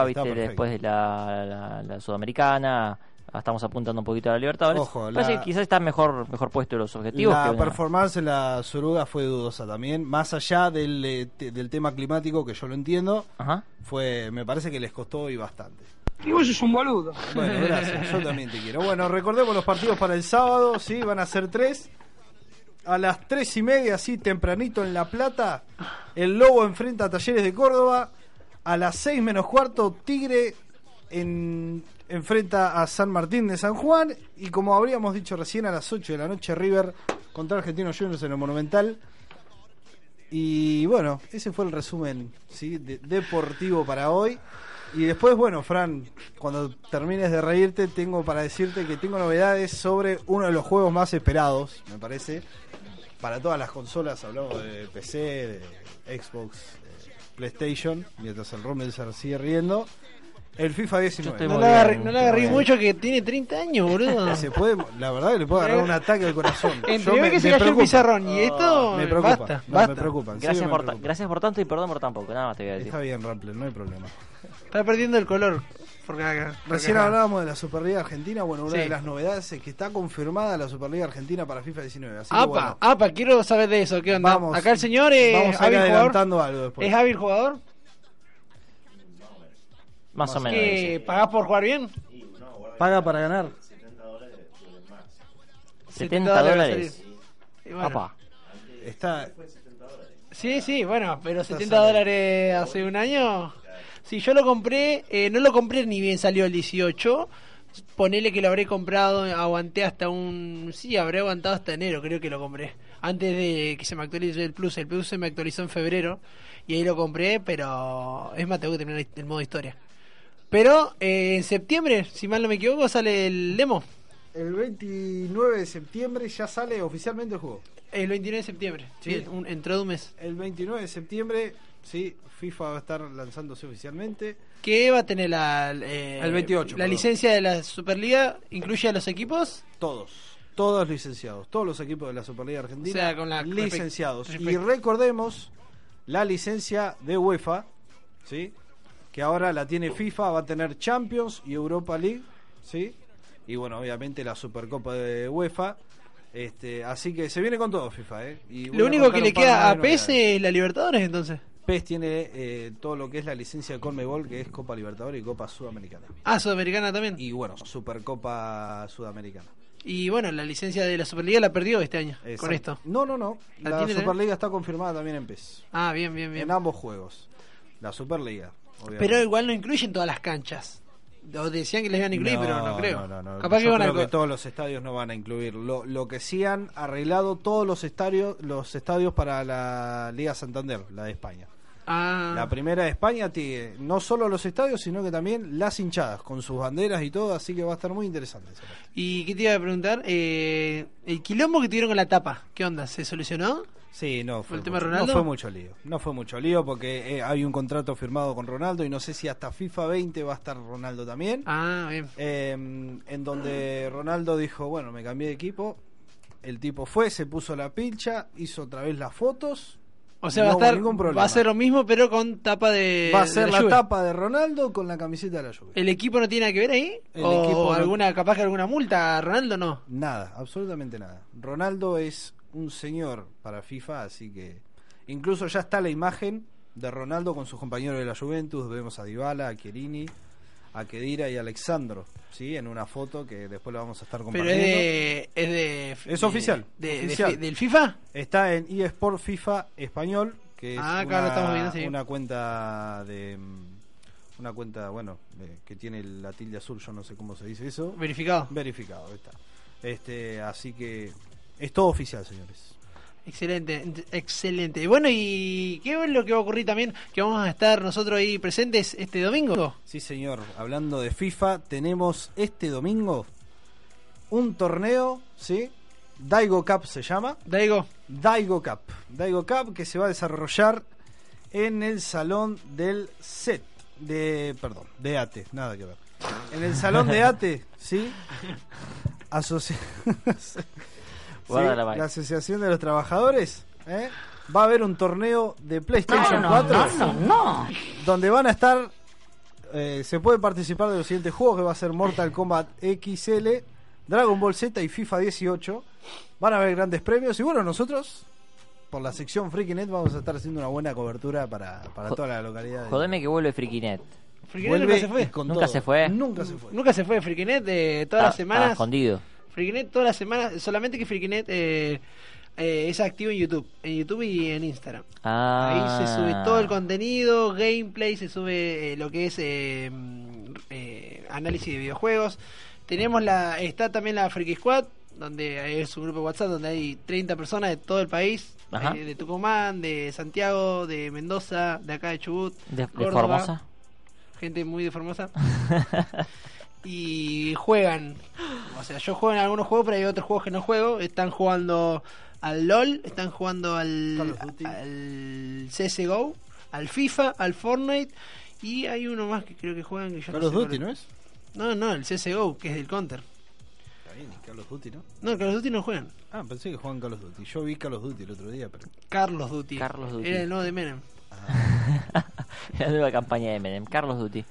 [SPEAKER 2] Está
[SPEAKER 4] ¿viste?
[SPEAKER 2] perfecto.
[SPEAKER 4] después de la, la- la sudamericana, Estamos apuntando un poquito a la Libertadores.
[SPEAKER 2] Ojo,
[SPEAKER 4] Parece
[SPEAKER 2] la-
[SPEAKER 4] que quizás está mejor, mejor puesto los objetivos.
[SPEAKER 2] La
[SPEAKER 4] que
[SPEAKER 2] performance en la Suruga fue dudosa también, más allá del, eh, te- del tema climático que yo lo entiendo,
[SPEAKER 4] Ajá.
[SPEAKER 2] fue me parece que les costó y bastante.
[SPEAKER 5] Y vos sos un boludo.
[SPEAKER 2] Bueno, gracias, yo también te quiero. Bueno, recordemos los partidos para el sábado, sí, van a ser tres. A las tres y media, así tempranito en La Plata, el Lobo enfrenta a Talleres de Córdoba. A las seis menos cuarto, Tigre en- enfrenta a San Martín de San Juan. Y como habríamos dicho recién, a las 8 de la noche, River contra Argentinos Juniors en el Monumental. Y bueno, ese fue el resumen ¿sí? de- deportivo para hoy. Y después, bueno, Fran, cuando termines de reírte, tengo para decirte que tengo novedades sobre uno de los juegos más esperados, me parece, para todas las consolas. Hablamos de PC, de Xbox, de PlayStation, mientras el Rommel se sigue riendo. El FIFA 19.
[SPEAKER 4] estoy
[SPEAKER 1] No
[SPEAKER 4] muy
[SPEAKER 1] le agarré, no mucho que tiene 30 años, boludo.
[SPEAKER 2] Se puede, la verdad que le puede agarrar un ataque al corazón.
[SPEAKER 1] Entre
[SPEAKER 2] me-
[SPEAKER 1] que se cayó el pizarrón y esto,
[SPEAKER 2] Me preocupa,
[SPEAKER 1] basta,
[SPEAKER 2] no,
[SPEAKER 1] basta.
[SPEAKER 2] me preocupa. en serio
[SPEAKER 4] Gracias por, gracias por tanto y perdón por tan poco. Nada más te voy a decir.
[SPEAKER 2] Está bien, Rampler, no hay problema.
[SPEAKER 1] Está perdiendo el color. Porque acá,
[SPEAKER 2] Recién
[SPEAKER 1] acá.
[SPEAKER 2] hablábamos de la Superliga Argentina. Bueno, una
[SPEAKER 1] Sí.
[SPEAKER 2] de las novedades es que está confirmada la Superliga Argentina para FIFA 19. Así que
[SPEAKER 1] Apa,
[SPEAKER 2] bueno,
[SPEAKER 1] apa, quiero saber de eso. ¿Qué onda?
[SPEAKER 2] Vamos.
[SPEAKER 1] acá el señor es
[SPEAKER 2] vamos a ir adelantando algo después.
[SPEAKER 1] ¿Es hábil jugador?
[SPEAKER 4] Más o menos.
[SPEAKER 1] ¿Que pagás por jugar bien?
[SPEAKER 2] Paga para ganar.
[SPEAKER 4] 70 dólares.
[SPEAKER 1] bueno,
[SPEAKER 4] Apa.
[SPEAKER 2] Está,
[SPEAKER 1] Sí, sí, bueno, pero 70
[SPEAKER 2] saliendo.
[SPEAKER 1] dólares hace un año. Si yo lo compré, eh, no lo compré ni bien salió el 18. Ponele que lo habré comprado, aguanté hasta un. Sí, habré aguantado hasta enero, creo que lo compré. Antes de que se me actualice el Plus. El Plus se me actualizó en febrero y ahí lo compré, pero. Es más, tengo que terminar el modo historia. Pero eh, en septiembre, si mal no me equivoco, sale el demo.
[SPEAKER 2] el 29 de septiembre ya sale oficialmente el juego.
[SPEAKER 1] El 29 de septiembre.
[SPEAKER 2] Sí.
[SPEAKER 1] Sí, un, un mes.
[SPEAKER 2] El 29 de septiembre, sí, FIFA va a estar lanzándose oficialmente.
[SPEAKER 1] ¿Qué va a tener la, eh,
[SPEAKER 2] El 28,
[SPEAKER 1] la
[SPEAKER 2] perdón.
[SPEAKER 1] licencia de la Superliga? ¿Incluye a los equipos?
[SPEAKER 2] Todos, todos licenciados, todos los equipos de la Superliga Argentina
[SPEAKER 1] O sea, con la-
[SPEAKER 2] licenciados.
[SPEAKER 1] respect-
[SPEAKER 2] Y recordemos la licencia de UEFA, ¿sí? Que ahora la tiene FIFA, va a tener Champions y Europa League, ¿sí? Y bueno, obviamente la Supercopa de UEFA. Este, así que se viene con todo FIFA, ¿eh? Y
[SPEAKER 1] Lo único que le queda a
[SPEAKER 2] novedades.
[SPEAKER 1] es la Libertadores, entonces.
[SPEAKER 2] PES tiene eh, todo lo que es la licencia de Conmebol, que es Copa Libertadores y Copa Sudamericana.
[SPEAKER 1] Ah, Sudamericana también.
[SPEAKER 2] Y bueno, Supercopa Sudamericana.
[SPEAKER 1] Y bueno, la licencia de la Superliga la perdió este año con esto.
[SPEAKER 2] No, no, no.
[SPEAKER 1] ¿La
[SPEAKER 2] La,
[SPEAKER 1] tiene también?
[SPEAKER 2] Superliga está confirmada también en PES.
[SPEAKER 1] Ah, bien, bien, bien.
[SPEAKER 2] En ambos juegos. La Superliga. Obviamente.
[SPEAKER 1] Pero igual no incluyen todas las canchas. O decían que les iban a incluir, pero no creo.
[SPEAKER 2] No, no, no.
[SPEAKER 1] Capaz que van a...
[SPEAKER 2] creo que todos los estadios no van a incluir. Lo, lo que sí han arreglado todos los estadios, los estadios para la Liga Santander, la de España.
[SPEAKER 1] Ah,
[SPEAKER 2] La primera de España tiene no solo los estadios, sino que también las hinchadas, con sus banderas y todo, así que va a estar muy interesante.
[SPEAKER 1] ¿Y qué te iba a preguntar? Eh, el quilombo que tuvieron con la tapa, ¿qué onda? ¿Se solucionó?
[SPEAKER 2] Sí, no fue,
[SPEAKER 1] el tema
[SPEAKER 2] mucho,
[SPEAKER 1] Ronaldo?
[SPEAKER 2] no fue mucho lío. No fue mucho lío porque eh, hay un contrato firmado con Ronaldo y no sé si hasta FIFA 20 va a estar Ronaldo también.
[SPEAKER 1] Ah, bien.
[SPEAKER 2] Eh, en donde Ronaldo dijo, bueno, me cambié de equipo. El tipo fue, se puso la pilcha, hizo otra vez las fotos.
[SPEAKER 1] O sea,
[SPEAKER 2] No
[SPEAKER 1] va a estar, va a ser lo mismo, pero con tapa de.
[SPEAKER 2] va a
[SPEAKER 1] de
[SPEAKER 2] ser la tapa de Ronaldo con la camiseta de la Juve.
[SPEAKER 1] ¿El equipo no tiene nada que ver ahí?
[SPEAKER 2] El
[SPEAKER 1] ¿O
[SPEAKER 2] equipo no-
[SPEAKER 1] alguna, capaz que alguna multa? ¿Ronaldo no?
[SPEAKER 2] Nada, absolutamente nada. Ronaldo es un señor para FIFA, así que incluso ya está la imagen de Ronaldo con sus compañeros de la Juventus. Vemos a Dybala, a Chiellini, a Kedira y a Alexandro, ¿sí? En una foto que después la vamos a estar
[SPEAKER 1] Pero
[SPEAKER 2] compartiendo.
[SPEAKER 1] es de. Es, de,
[SPEAKER 2] Es
[SPEAKER 1] de-
[SPEAKER 2] oficial,
[SPEAKER 1] de-
[SPEAKER 2] oficial.
[SPEAKER 1] ¿Del FIFA?
[SPEAKER 2] Está en eSport FIFA español, que es
[SPEAKER 1] Ah,
[SPEAKER 2] una,
[SPEAKER 1] estamos viendo, sí.
[SPEAKER 2] una cuenta de mm, una cuenta, bueno, que tiene la tilde azul, yo no sé cómo se dice eso.
[SPEAKER 1] Verificado.
[SPEAKER 2] Verificado, ahí está. Este, así que es todo oficial, señores.
[SPEAKER 1] Excelente, ent- excelente. Y Bueno, ¿y qué es lo que va a ocurrir también? Que vamos a estar nosotros ahí presentes este domingo.
[SPEAKER 2] Sí, señor. Hablando de FIFA, tenemos este domingo un torneo, ¿sí? Daigo Cup se llama.
[SPEAKER 1] Daigo,
[SPEAKER 2] Daigo Cup. Daigo Cup que se va a desarrollar en el salón del set. De, perdón, de ATE, nada que ver. En el salón de ATE, ¿sí? Asoci- La Asociación de los Trabajadores, ¿eh? Va a haber un torneo de PlayStation 4 donde van a estar eh, se puede participar de los siguientes juegos que va a ser Mortal Kombat XL, Dragon Ball Z y FIFA 18. Van a haber grandes premios y bueno, nosotros por la sección FreakyNet vamos a estar haciendo una buena cobertura para, para toda la localidad. de-
[SPEAKER 4] Jodeme que vuelve Frikinet.
[SPEAKER 1] Frikinet
[SPEAKER 2] Vuelve
[SPEAKER 1] nunca se fue.
[SPEAKER 4] Nunca
[SPEAKER 2] todo.
[SPEAKER 4] se fue.
[SPEAKER 2] Nunca se fue.
[SPEAKER 1] Nunca se fue Frikinet de todas
[SPEAKER 4] Ah,
[SPEAKER 1] las semanas.
[SPEAKER 4] escondido.
[SPEAKER 1] Frikinet todas las semanas, solamente que Frikinet eh, eh, es activo en YouTube, en YouTube y en Instagram.
[SPEAKER 4] Ah.
[SPEAKER 1] Ahí se sube todo el contenido, gameplay, se sube eh, lo que es eh, mm, eh, análisis de videojuegos. Tenemos la, está también la Freaky Squad, donde es un grupo de WhatsApp donde hay 30 personas de todo el país, eh, de Tucumán, de Santiago, de Mendoza, de acá de Chubut,
[SPEAKER 4] De, de
[SPEAKER 1] Córdoba,
[SPEAKER 4] Formosa.
[SPEAKER 1] gente muy de Formosa. y juegan. O sea, yo juego en algunos juegos, pero hay otros juegos que no juego. Están jugando al LOL, están jugando al, al CSGO, al FIFA, al Fortnite. Y hay uno más que creo que juegan que yo
[SPEAKER 2] Call
[SPEAKER 1] no sé
[SPEAKER 2] Duty, ¿no es?
[SPEAKER 1] No, no, el CSGO, que es del Counter.
[SPEAKER 2] Está bien, y Call of Duty, ¿no?
[SPEAKER 1] No, el Call of Duty no juegan.
[SPEAKER 2] Ah, pensé que jugaban Call of Duty. Yo vi Call of Duty el otro día, pero...
[SPEAKER 1] Carlos Duty.
[SPEAKER 4] Carlos Duty.
[SPEAKER 1] Era el nuevo de Menem.
[SPEAKER 4] la nueva campaña de Menem. Carlos Duty.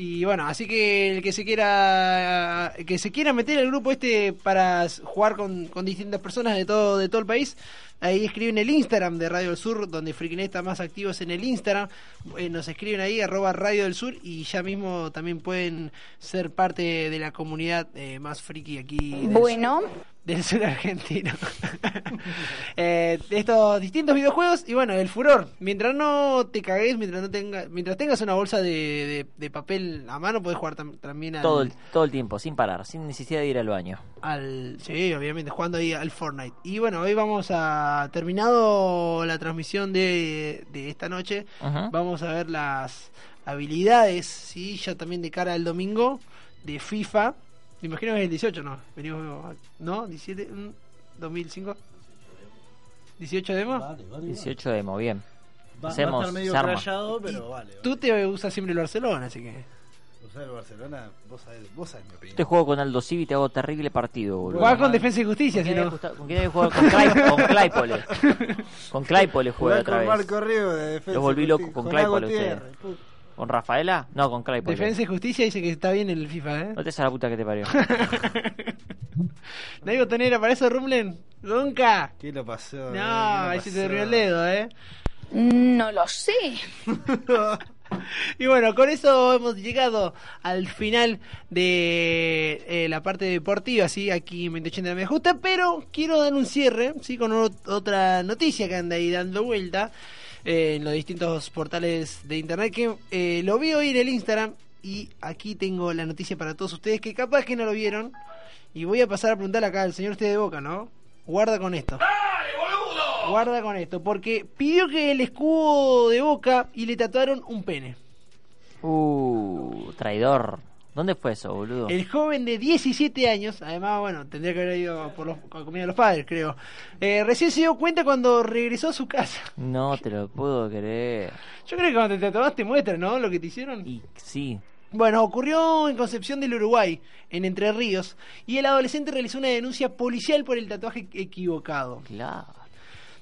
[SPEAKER 1] Y bueno, así que el que se quiera que se quiera meter al grupo este para jugar con, con distintas personas de todo de todo el país, ahí escriben el Instagram de Radio del Sur, donde Frikinet está más activo es en el Instagram, Eh, nos escriben ahí arroba Radio del Sur y ya mismo también pueden ser parte de la comunidad eh, más friki aquí del
[SPEAKER 5] Bueno,
[SPEAKER 1] del sur argentino. Eh, estos distintos videojuegos y bueno, el furor. Mientras no te cagues, mientras no tenga, mientras tengas una bolsa de, de- de papel a mano, puedes jugar tam- también al,
[SPEAKER 4] Todo el, todo el tiempo, sin parar, sin necesidad de ir al baño.
[SPEAKER 1] al- sí, obviamente, jugando ahí al Fortnite. Y bueno, hoy vamos a terminado la transmisión de, de esta noche. Vamos a ver las habilidades, sí, ya también de cara al domingo de FIFA. Me imagino que es el 18, ¿no? Venimos, ¿no? 17, mm, 2005. 18 demo.
[SPEAKER 2] Vale, vale.
[SPEAKER 4] 18 demo, bien.
[SPEAKER 2] Va, va a
[SPEAKER 4] Hacemos,
[SPEAKER 2] estar medio pero vale.
[SPEAKER 1] Tú te usas siempre el Barcelona, así que.
[SPEAKER 2] Sea, el Barcelona, vos sabés, vos sabés mi opinión.
[SPEAKER 4] Te juego con Aldo Civi y te hago terrible partido, boludo.
[SPEAKER 1] Jugás con Defensa y Justicia,
[SPEAKER 4] ¿Con
[SPEAKER 1] si no.
[SPEAKER 4] ¿Con quién había jugado? Con, Clay- con Claypole. Con Claypole jugué otra
[SPEAKER 2] con
[SPEAKER 4] vez.
[SPEAKER 2] Marco Río de defensa.
[SPEAKER 4] Los volví loco con
[SPEAKER 2] Con
[SPEAKER 4] Claypole. ¿Con Rafaela? No, con Claypole.
[SPEAKER 1] Defensa y Justicia dice que está bien en el FIFA, ¿eh?
[SPEAKER 4] No te a la puta que te parió.
[SPEAKER 1] ¿No hay botonera para eso, Rumlen? ¿Nunca?
[SPEAKER 2] ¿Qué lo pasó?
[SPEAKER 1] No,
[SPEAKER 2] ¿Qué lo
[SPEAKER 1] ahí se te durmió el dedo, ¿eh?
[SPEAKER 5] no lo sé.
[SPEAKER 1] Y bueno, con eso hemos llegado al final de eh, la parte deportiva, ¿sí? Aquí en 2080 de la Media Justa, pero quiero dar un cierre, ¿sí? Con ot- otra noticia que anda ahí dando vuelta eh, en los distintos portales de internet, que eh, lo vi hoy en el Instagram y aquí tengo la noticia para todos ustedes que capaz que no lo vieron y voy a pasar a preguntarle acá al señor usted de Boca, ¿no? Guarda con esto. Guarda con esto, porque pidió que el escudo de Boca y le tatuaron un pene.
[SPEAKER 4] Uh, traidor. ¿Dónde fue eso, boludo?
[SPEAKER 1] El joven de 17 años, además, bueno, tendría que haber ido por los, comida de los padres, creo. Eh, recién se dio cuenta cuando regresó a su casa.
[SPEAKER 4] No te lo puedo creer.
[SPEAKER 1] Yo creo que cuando te tatuas te muestran, ¿no? Lo que te hicieron.
[SPEAKER 4] Y sí,
[SPEAKER 1] Bueno, ocurrió en Concepción del Uruguay, en Entre Ríos, y el adolescente realizó una denuncia policial por el tatuaje equivocado.
[SPEAKER 4] claro.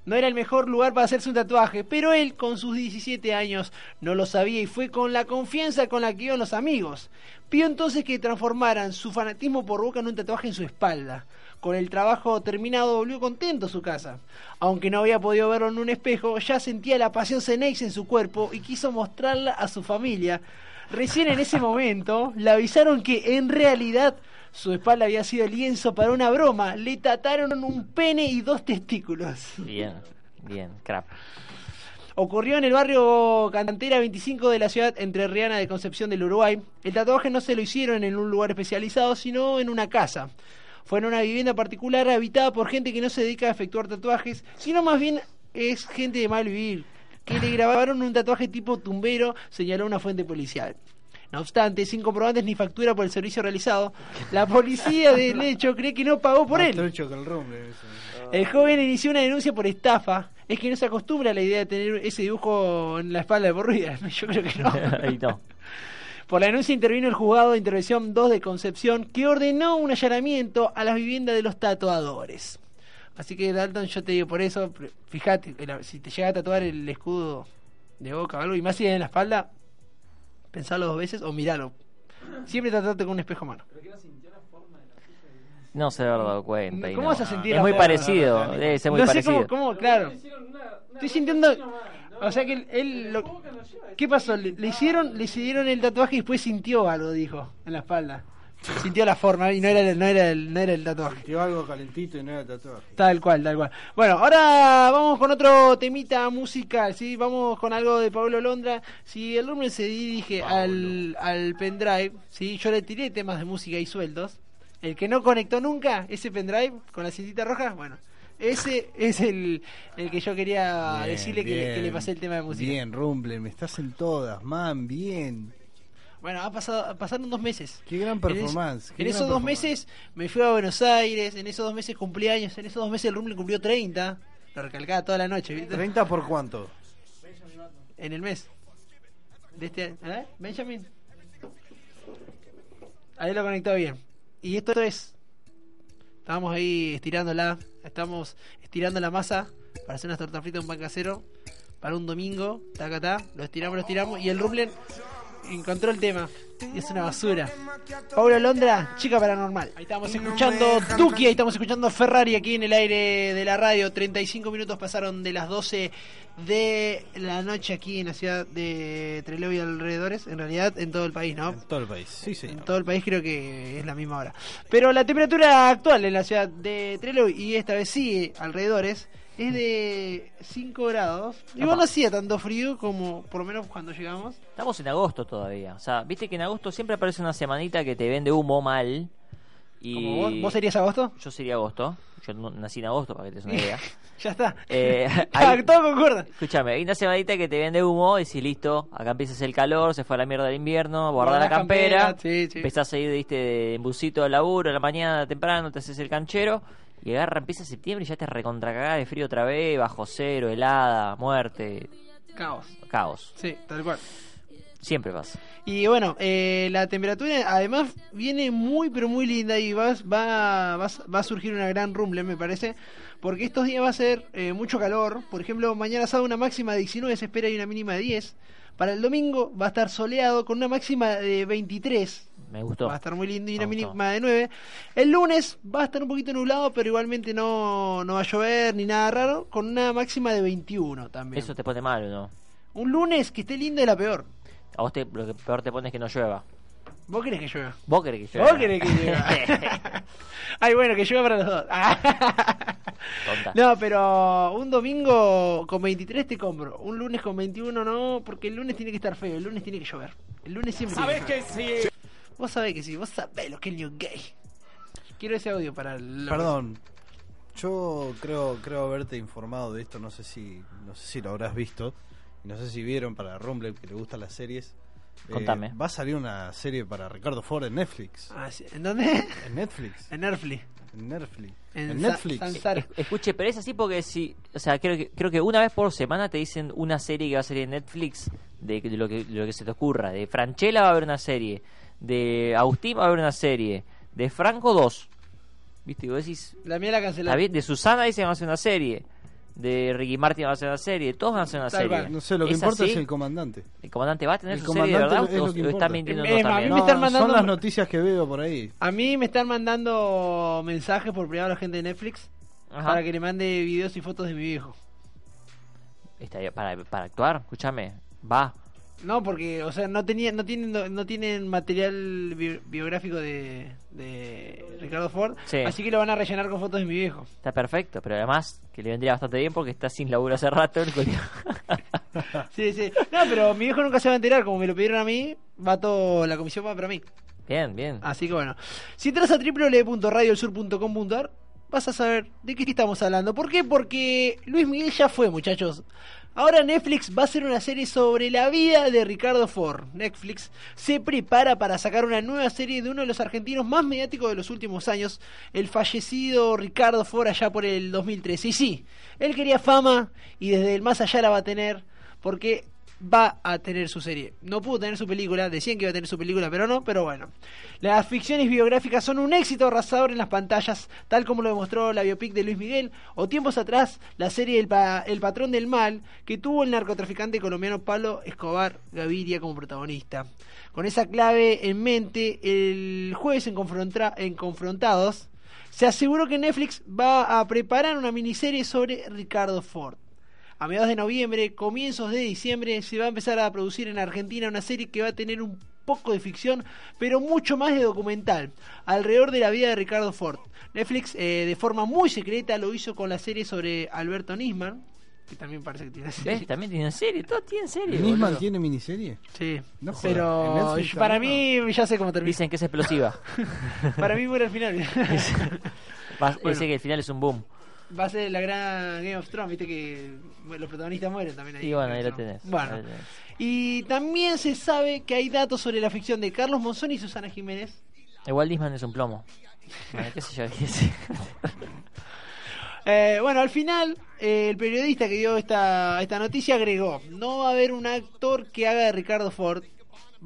[SPEAKER 1] No era el mejor lugar para hacerse un tatuaje, pero él, con sus 17 años, no lo sabía y fue con la confianza con la que iban los amigos. Pidió entonces que transformaran su fanatismo por Boca en un tatuaje en su espalda. Con el trabajo terminado volvió contento a su casa. Aunque no había podido verlo en un espejo, ya sentía la pasión Cenex en su cuerpo y quiso mostrarla a su familia. Recién en ese momento le avisaron que en realidad su espalda había sido lienzo para una broma. Le tataron un pene y dos testículos.
[SPEAKER 4] Bien, bien, crap.
[SPEAKER 1] Ocurrió en el barrio Cantera 25 de la ciudad entrerriana de Concepción del Uruguay. El tatuaje no se lo hicieron en un lugar especializado, sino en una casa. Fue en una vivienda particular habitada por gente que no se dedica a efectuar tatuajes, sino más bien es gente de mal vivir, que le grabaron un tatuaje tipo tumbero, señaló una fuente policial. No obstante, sin comprobantes ni factura por el servicio realizado, la policía del hecho cree que no pagó por él.
[SPEAKER 2] el
[SPEAKER 1] joven inició una denuncia por estafa. Es que no se acostumbra a la idea de tener ese dibujo en la espalda de por vida. Yo creo que no.
[SPEAKER 4] Ahí no.
[SPEAKER 1] Por la denuncia intervino el juzgado de intervención 2 de Concepción, que ordenó un allanamiento a las viviendas de los tatuadores. Así que Dalton, yo te digo por eso, fíjate, si te llega a tatuar el escudo de boca o algo, y más si es en la espalda, Pensalo dos veces o miralo. Siempre tratate con un espejo a mano.
[SPEAKER 4] No se haber dado cuenta. y
[SPEAKER 1] ¿Cómo
[SPEAKER 4] no.
[SPEAKER 1] vas a sentir
[SPEAKER 4] Es muy
[SPEAKER 1] forma?
[SPEAKER 4] parecido, debe ser muy
[SPEAKER 1] no sé
[SPEAKER 4] parecido.
[SPEAKER 1] cómo, cómo, claro. Estoy sintiendo. O sea que él. él lo- ¿Qué pasó? Le, le hicieron, le hicieron el tatuaje y después sintió algo, dijo, en la espalda. Sintió la forma y no era, el- no era, el, no era el tatuaje.
[SPEAKER 2] Dio algo calentito y no era tatuaje.
[SPEAKER 1] Tal cual, tal cual. Bueno, ahora vamos con otro temita musical, ¿sí? Vamos con algo de Pablo Londra. Si el rumble se dirige al, al pendrive, ¿sí? Yo le tiré temas de música y sueldos. El que no conectó nunca ese pendrive con la cintita roja, bueno, ese es el, el que yo quería
[SPEAKER 2] Bien,
[SPEAKER 1] decirle que, le- que le pasé el tema de música.
[SPEAKER 2] Bien, Rumble, me estás en todas, man, bien.
[SPEAKER 1] Bueno, ha pasado, pasaron dos meses.
[SPEAKER 2] Qué gran
[SPEAKER 1] En
[SPEAKER 2] performance. qué
[SPEAKER 1] En,
[SPEAKER 2] gran
[SPEAKER 1] esos dos meses me fui a Buenos Aires, en esos dos meses cumplí años, en esos dos meses el Rumble cumplió 30. Lo recalcaba toda la noche, ¿viste?
[SPEAKER 2] ¿30 por cuánto?
[SPEAKER 1] En el mes. De este ¿eh? Benjamin. Ahí lo conectó bien. Y esto es. Estamos ahí estirándola. Estamos estirando la masa para hacer unas tortas fritas, un pan casero. Para un domingo. Taca, ta. Lo estiramos, lo estiramos. Y el Rumble encontró el tema. Y es una basura. Paula Londra, chica paranormal. Ahí estamos escuchando Duki, ahí estamos escuchando Ferrari aquí en el aire de la radio. 35 minutos pasaron de las 12 de la noche aquí en la ciudad de Trelew y alrededores. En realidad, en todo el país, ¿no?
[SPEAKER 2] En todo el país, sí,
[SPEAKER 1] En
[SPEAKER 2] señor.
[SPEAKER 1] todo el país creo que es la misma hora. Pero la temperatura actual en la ciudad de Trelew y esta vez sí alrededores es de 5 grados. Igual no hacía tanto frío como por lo menos cuando llegamos.
[SPEAKER 4] Estamos en agosto todavía. O sea, viste que en agosto siempre aparece una semanita que te vende humo mal. Y
[SPEAKER 1] Como vos, ¿Vos serías agosto?
[SPEAKER 4] Yo sería agosto. Yo nací en agosto, para que te des una idea.
[SPEAKER 1] Ya está.
[SPEAKER 4] Eh,
[SPEAKER 1] Ah,
[SPEAKER 4] hay-
[SPEAKER 1] todo concuerda.
[SPEAKER 4] Escúchame, hay una semanita que te vende humo y si listo, acá empieza el calor, se fue a la mierda del invierno, guardar la campera,
[SPEAKER 1] campera, sí, sí.
[SPEAKER 4] empezás a ir viste, de embusito al laburo, a la mañana temprano, te haces el canchero y agarra, empieza septiembre y ya te recontra cagás de frío otra vez, bajo cero, helada, muerte,
[SPEAKER 1] Caos.
[SPEAKER 4] caos.
[SPEAKER 1] Sí, tal cual.
[SPEAKER 4] Siempre pasa.
[SPEAKER 1] Y bueno, eh, la temperatura además viene muy pero muy linda y va, va, va, va a surgir una gran rumble me parece, porque estos días va a ser eh, mucho calor, por ejemplo mañana sábado una máxima de 19 se espera y una mínima de 10, para el domingo va a estar soleado con una máxima de 23,
[SPEAKER 4] Me gustó.
[SPEAKER 1] va a estar muy lindo y una mínima de 9, el lunes va a estar un poquito nublado pero igualmente no, no va a llover ni nada raro, con una máxima de 21 también.
[SPEAKER 4] Eso te pone mal, ¿o no?
[SPEAKER 1] Un lunes que esté lindo es la peor.
[SPEAKER 4] A vos te, lo que peor te pone es que no llueva.
[SPEAKER 1] ¿Vos querés que llueva?
[SPEAKER 4] Vos querés que llueva.
[SPEAKER 1] ¿Vos querés que llueva? Ay, bueno, que llueva para los dos.
[SPEAKER 4] Tonta.
[SPEAKER 1] no, pero un domingo con 23 te compro. Un lunes con 21 no, porque el lunes tiene que estar feo. El lunes tiene que llover. El lunes siempre ¿Sabes que sí? Vos sabés que sí. Vos sabés lo que es New Gay. Quiero ese audio para el...
[SPEAKER 2] Perdón. Yo creo creo haberte informado de esto, no sé si no sé si lo habrás visto, no sé si vieron para Rumble que le gustan las series. Eh,
[SPEAKER 4] Contame.
[SPEAKER 2] va a salir una serie para Ricardo Ford en Netflix.
[SPEAKER 1] Ah, sí. ¿En dónde?
[SPEAKER 2] En Netflix.
[SPEAKER 1] en Nerfly.
[SPEAKER 2] En Netflix.
[SPEAKER 1] En,
[SPEAKER 2] En Netflix.
[SPEAKER 4] Escuche, pero es así porque si, o sea, creo que, creo que una vez por semana te dicen una serie que va a salir en Netflix de, de lo que de lo que se te ocurra. De Franchella va a haber una serie, de Agustín va a haber una serie, de Franco dos. ¿Viste? Y vos decís,
[SPEAKER 1] La mía la cancelaron.
[SPEAKER 4] de Susana dicen va a hacer una serie, de Ricky Martin va a hacer una serie, todos van a hacer una
[SPEAKER 1] Tal
[SPEAKER 4] serie.
[SPEAKER 2] No sé, lo que
[SPEAKER 4] ¿Es
[SPEAKER 2] importa
[SPEAKER 4] así?
[SPEAKER 2] es el comandante.
[SPEAKER 4] ¿El comandante va a tener
[SPEAKER 2] El
[SPEAKER 4] su serie de verdad
[SPEAKER 2] es lo que
[SPEAKER 4] o
[SPEAKER 2] importa.
[SPEAKER 4] está mintiendo
[SPEAKER 1] Es más, a
[SPEAKER 4] también?
[SPEAKER 1] mí me están
[SPEAKER 2] No,
[SPEAKER 1] mandando-
[SPEAKER 2] Son las noticias que veo por ahí.
[SPEAKER 1] A mí me están mandando mensajes por privado a la gente de Netflix
[SPEAKER 4] Ajá.
[SPEAKER 1] para que le mande videos y fotos de mi viejo.
[SPEAKER 4] Estaría- para, para actuar, escúchame, va.
[SPEAKER 1] No, porque, o sea, no tenían, no tienen, no, no tienen material bi- biográfico de, de Ricardo Ford,
[SPEAKER 4] Sí.
[SPEAKER 1] así que lo van a rellenar con fotos de mi viejo.
[SPEAKER 4] Está perfecto, pero además que le vendría bastante bien porque está sin laburo hace rato. el.
[SPEAKER 1] Sí, sí. No, pero mi viejo nunca se va a enterar, como me lo pidieron a mí, va todo, la comisión va para mí.
[SPEAKER 4] bien, bien.
[SPEAKER 1] Así que bueno, si entras a www.radiosur.com.ar vas a saber de qué estamos hablando. ¿Por qué? Porque Luis Miguel ya fue, muchachos. Ahora Netflix va a hacer una serie sobre la vida de Ricardo Ford. Netflix se prepara para sacar una nueva serie de uno de los argentinos más mediáticos de los últimos años, el fallecido Ricardo Ford allá por el 2013. Y sí, él quería fama y desde el más allá la va a tener porque va a tener su serie. No pudo tener su película, decían que iba a tener su película, pero no, pero bueno. Las ficciones biográficas son un éxito arrasador en las pantallas, tal como lo demostró la biopic de Luis Miguel, o tiempos atrás la serie El, El Patrón del Mal, que tuvo el narcotraficante colombiano Pablo Escobar Gaviria como protagonista. Con esa clave en mente, el jueves en, en Confrontados, se aseguró que Netflix va a preparar una miniserie sobre Ricardo Ford. A mediados de noviembre, comienzos de diciembre, se va a empezar a producir en Argentina una serie que va a tener un poco de ficción, pero mucho más de documental, alrededor de la vida de Ricardo Ford. Netflix, eh, de forma muy secreta, lo hizo con la serie sobre Alberto Nisman, que también parece que tiene serie.
[SPEAKER 4] ¿Ves? También tienen serie, todos tienen serie.
[SPEAKER 2] ¿Nisman
[SPEAKER 4] boludo.
[SPEAKER 2] tiene miniserie?
[SPEAKER 1] Sí,
[SPEAKER 2] No jodas, ¿en
[SPEAKER 1] pero para mí ya sé cómo termina.
[SPEAKER 4] Dicen que es explosiva.
[SPEAKER 1] Para mí muere al final.
[SPEAKER 4] Va-
[SPEAKER 1] Bueno.
[SPEAKER 4] Dice que el final es un boom.
[SPEAKER 1] Va a ser la gran Game of Thrones, viste que bueno, los protagonistas mueren también ahí.
[SPEAKER 4] Y bueno, ahí lo tenés.
[SPEAKER 1] Bueno,
[SPEAKER 4] ahí lo tenés.
[SPEAKER 1] y también se sabe que hay datos sobre la ficción de Carlos Monzón y Susana Jiménez.
[SPEAKER 4] Igual Disman es un plomo. Bueno, qué sé yo. qué sé.
[SPEAKER 1] Eh, bueno, al final, eh, el periodista que dio esta, esta noticia agregó: No va a haber un actor que haga de Ricardo Ford.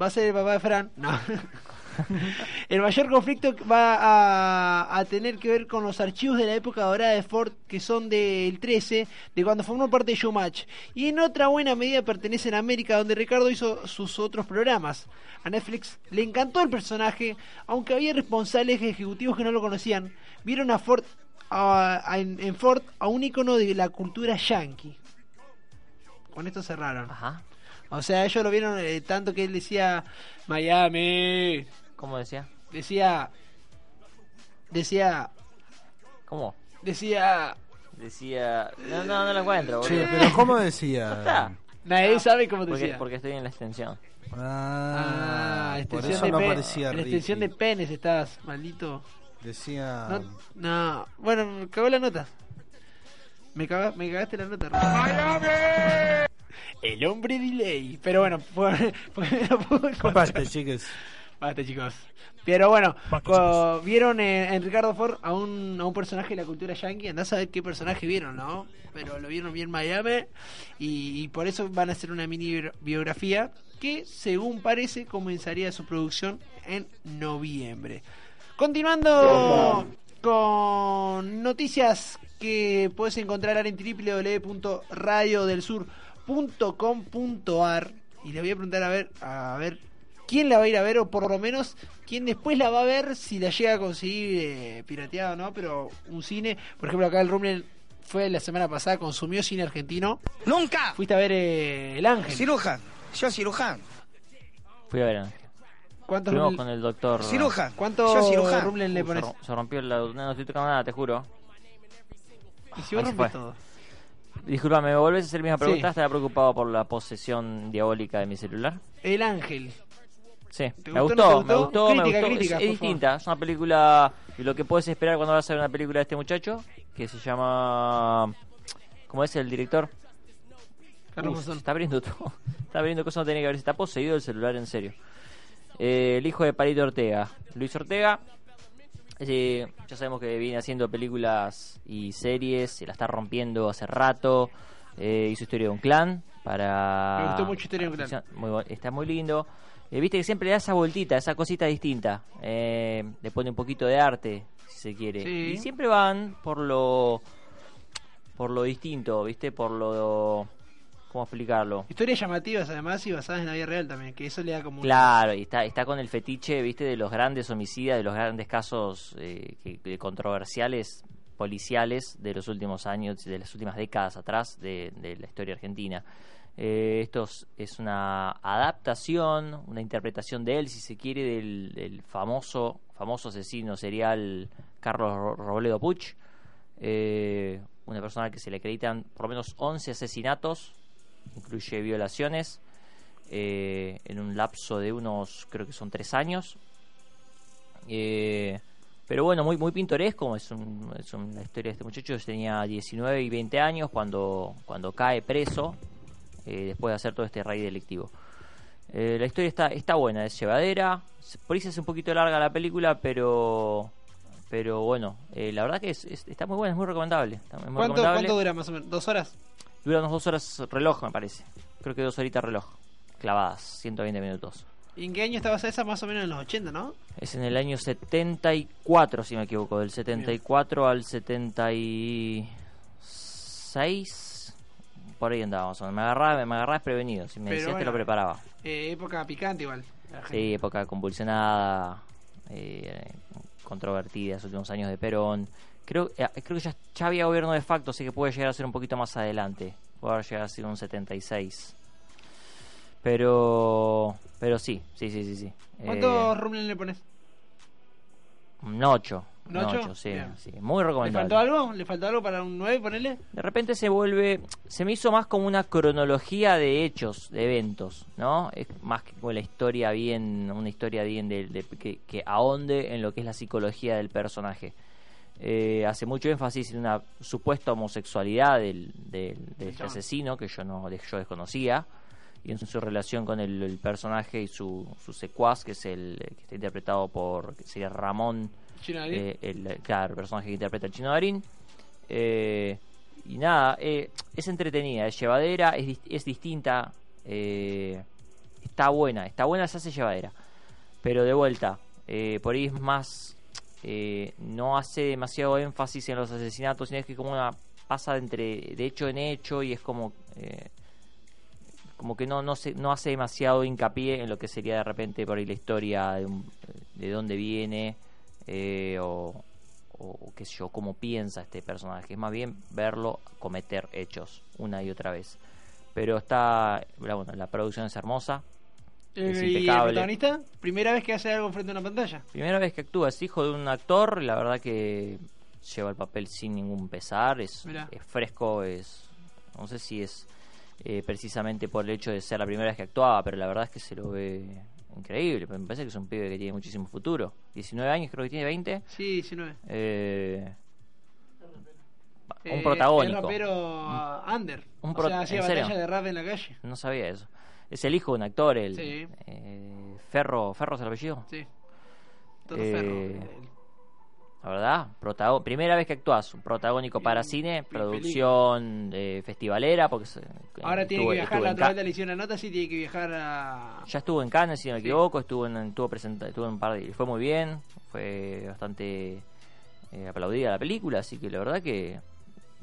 [SPEAKER 1] Va a ser el papá de Fran. No. el mayor conflicto va a, a tener que ver con los archivos de la época dorada de Ford, que son del 13, de cuando formó parte de Showmatch. Y en otra buena medida pertenecen a América, donde Ricardo hizo sus otros programas. A Netflix le encantó el personaje, aunque había responsables ejecutivos que no lo conocían. Vieron a Ford a- a- en, en Ford a un icono de la cultura yankee. Con esto cerraron.
[SPEAKER 4] Ajá.
[SPEAKER 1] O sea, ellos lo vieron eh, tanto que él decía Miami,
[SPEAKER 4] ¿Cómo decía?
[SPEAKER 1] decía, decía,
[SPEAKER 4] ¿Cómo?
[SPEAKER 1] decía.
[SPEAKER 4] Decía. No, no, no lo encuentro, boludo.
[SPEAKER 2] Che, pero ¿cómo decía?
[SPEAKER 4] está.
[SPEAKER 1] Nadie sabe cómo
[SPEAKER 4] Porque,
[SPEAKER 1] decía.
[SPEAKER 4] porque estoy en la extensión.
[SPEAKER 1] Ah,
[SPEAKER 2] Ah, por
[SPEAKER 1] extensión
[SPEAKER 2] eso
[SPEAKER 1] de
[SPEAKER 2] no
[SPEAKER 1] pe-
[SPEAKER 2] aparecía
[SPEAKER 1] en la extensión de
[SPEAKER 2] Ricky.
[SPEAKER 1] penes estás, maldito.
[SPEAKER 2] Decía...
[SPEAKER 1] No, no. bueno, me cagó la nota. Me, caga- me cagaste la nota. Ricky. El hombre delay. Pero bueno, fue, no puedo encontrar.
[SPEAKER 2] Basta, chicos.
[SPEAKER 1] Pero bueno, vieron en, en Ricardo Ford a un, a un personaje de la cultura yankee. Andás a ver qué personaje vieron, ¿no? Pero lo vieron bien Miami. Y, y por eso van a hacer una mini bio- biografía que, según parece, comenzaría su producción en noviembre. Continuando con noticias que puedes encontrar en www.radiodelsur.com.ar y le voy a preguntar a ver a ver quién la va a ir a ver o por lo menos quién después la va a ver si la llega a conseguir eh, pirateada o no, pero un cine, por ejemplo acá el Rumble fue la semana pasada, consumió cine argentino.
[SPEAKER 6] Nunca.
[SPEAKER 1] Fuiste a ver eh, El Ángel.
[SPEAKER 6] Cirujano. Yo cirujano.
[SPEAKER 4] Fui a ver. Ángel.
[SPEAKER 1] ¿Cuántos
[SPEAKER 4] Fuimos con el doctor.
[SPEAKER 6] Cirujano.
[SPEAKER 1] ¿Cuánto
[SPEAKER 6] Yo cirujano.
[SPEAKER 1] Rumble le
[SPEAKER 4] se,
[SPEAKER 1] pones?
[SPEAKER 4] rom- se rompió la. No, no estoy tocando nada, te juro.
[SPEAKER 1] Y si vos rompes todo.
[SPEAKER 4] Disculpame, ¿me volvés a hacer la misma pregunta?
[SPEAKER 1] Sí.
[SPEAKER 4] Estaba preocupado por la posesión diabólica de mi celular.
[SPEAKER 1] El Ángel.
[SPEAKER 4] Sí,
[SPEAKER 1] ¿Te
[SPEAKER 4] me
[SPEAKER 1] gustó,
[SPEAKER 4] me
[SPEAKER 1] gustó?
[SPEAKER 4] me gustó.
[SPEAKER 1] crítica,
[SPEAKER 4] es, es
[SPEAKER 1] por favor.
[SPEAKER 4] distinta, es una película de lo que puedes esperar cuando vas a ver una película de este muchacho, que se llama... ¿Cómo es el director?
[SPEAKER 1] Carlos
[SPEAKER 4] está abriendo todo. Está abriendo cosas que no tenía que ver. Está poseído el celular, en serio. Eh, el hijo de Parito Ortega. Luis Ortega. eh, ya sabemos que viene haciendo películas y series. Se la está rompiendo hace rato. Eh, hizo Historia de un Clan. Para...
[SPEAKER 1] Me gustó mucho Historia de un Clan.
[SPEAKER 4] Muy está muy lindo. Eh, Viste que siempre le da esa vueltita, esa cosita distinta. Eh, le pone un poquito de arte, si se quiere.
[SPEAKER 1] Sí.
[SPEAKER 4] Y siempre van por lo por lo distinto, ¿viste? Por lo ¿cómo explicarlo?
[SPEAKER 1] Historias llamativas además y basadas en la vida real también, que eso le da como un-
[SPEAKER 4] Claro, y está está con el fetiche, ¿viste? De los grandes homicidas, de los grandes casos eh, que- que controversiales policiales de los últimos años, de las últimas décadas atrás de, de la historia argentina. Eh, esto es- una adaptación, una interpretación de él, si se quiere, del, famoso famoso asesino serial Carlos Ro- Robledo Puch, eh, una persona que se le acreditan por lo menos 11 asesinatos, incluye violaciones, eh, en un lapso de unos, creo que son tres años. Eh, pero bueno, muy muy pintoresco, es, un, es un- la historia de este muchacho, tenía 19 y 20 años cuando, cuando cae preso, eh, después de hacer todo este raid delictivo. Eh, la historia está, está buena, es llevadera, por se hace un poquito larga la película, pero pero bueno, eh, la verdad que es, es- está muy buena, es muy recomendable. está muy
[SPEAKER 1] ¿Cuánto,
[SPEAKER 4] recomendable.
[SPEAKER 1] ¿Cuánto dura más o menos? ¿Dos horas?
[SPEAKER 4] Dura unas dos horas reloj, me parece. creo que dos horitas reloj. Clavadas, 120 minutos.
[SPEAKER 1] ¿Y en qué año estaba esa? Más o menos en los 80, ¿no?
[SPEAKER 4] Es en el año 74, si me equivoco. Del 74 al 76. Por ahí andábamos. Me agarraba, me agarraba desprevenido. Si me
[SPEAKER 1] Pero
[SPEAKER 4] decías, te lo preparaba.
[SPEAKER 1] Eh, época picante igual.
[SPEAKER 4] Sí, época convulsionada, eh, controvertida, los últimos años de Perón. Creo, eh, creo que ya, ya había gobierno de facto, así que puede llegar a ser un poquito más adelante. Puede haber llegado a ser un 76. Pero, pero sí, sí, sí, sí. sí.
[SPEAKER 1] ¿Cuántos
[SPEAKER 4] Eh,
[SPEAKER 1] le pones?
[SPEAKER 4] un 8.
[SPEAKER 1] ¿Un
[SPEAKER 4] Un
[SPEAKER 1] ocho?
[SPEAKER 4] 8, sí. Muy
[SPEAKER 1] ¿Le
[SPEAKER 4] recomendable.
[SPEAKER 1] faltó algo? ¿Le faltó algo para un 9, ponele?
[SPEAKER 4] De repente se vuelve, se me hizo más como una cronología de hechos, de eventos, ¿no? Es más que como la historia bien, una historia bien de, de- que, que ahonde en lo que es la psicología del personaje. Eh, hace mucho énfasis en una supuesta homosexualidad del, del- este asesino que yo no yo desconocía y en su relación con el, el personaje y su, su secuaz que es el que está interpretado por que sería Ramón
[SPEAKER 1] Chino Darín.
[SPEAKER 4] eh, el, claro, el personaje que interpreta el chino Darín. Eh, y nada, eh, es entretenida, es llevadera, es, es distinta, eh, está buena, está buena, se hace llevadera. Pero de vuelta, eh, por ahí es más, no hace demasiado énfasis en los asesinatos, sino es que como una pasa de entre de hecho en hecho y es como como que no no se, no hace demasiado hincapié en lo que sería de repente por ahí la historia de, un- de dónde viene eh, o, o qué sé yo, cómo piensa este personaje. Es más bien verlo cometer hechos una y otra vez. Pero está, la, bueno, la producción es hermosa. es
[SPEAKER 1] Eh, ¿Y el
[SPEAKER 4] impecable.
[SPEAKER 1] protagonista? Primera vez que hace algo frente a una pantalla.
[SPEAKER 4] Primera vez que actúa, es hijo de un actor, la verdad que lleva el papel sin ningún pesar, es, es fresco, es no sé si es eh, precisamente por el hecho de ser la primera vez que actuaba, pero la verdad es que se lo ve increíble, me parece que es un pibe que tiene muchísimo futuro. 19 años, creo que tiene 20.
[SPEAKER 1] Sí, 19.
[SPEAKER 4] Eh, un
[SPEAKER 1] Eh,
[SPEAKER 4] protagónico.
[SPEAKER 1] Es rapero uh, under.
[SPEAKER 4] Un
[SPEAKER 1] o
[SPEAKER 4] pro-
[SPEAKER 1] sea, hacía batalla de rap en la calle.
[SPEAKER 4] No sabía eso. Es el hijo de un actor, el
[SPEAKER 1] Sí.
[SPEAKER 4] eh, Ferro, Ferro es el apellido.
[SPEAKER 1] Sí. Todo
[SPEAKER 4] Eh,
[SPEAKER 1] ferro.
[SPEAKER 4] La verdad, protago- primera vez que actúas, un protagónico para
[SPEAKER 1] Y-
[SPEAKER 4] cine,
[SPEAKER 1] y
[SPEAKER 4] producción eh, festivalera, porque se-
[SPEAKER 1] Ahora tiene que viajar, la otra vez le hicieron una nota, sí tiene que viajar a...
[SPEAKER 4] Ya estuvo en Cannes, si no me
[SPEAKER 1] Sí.
[SPEAKER 4] equivoco, estuvo en, estuvo presenta, estuvo en un par de, fue muy bien, fue bastante eh, aplaudida la película, así que la verdad que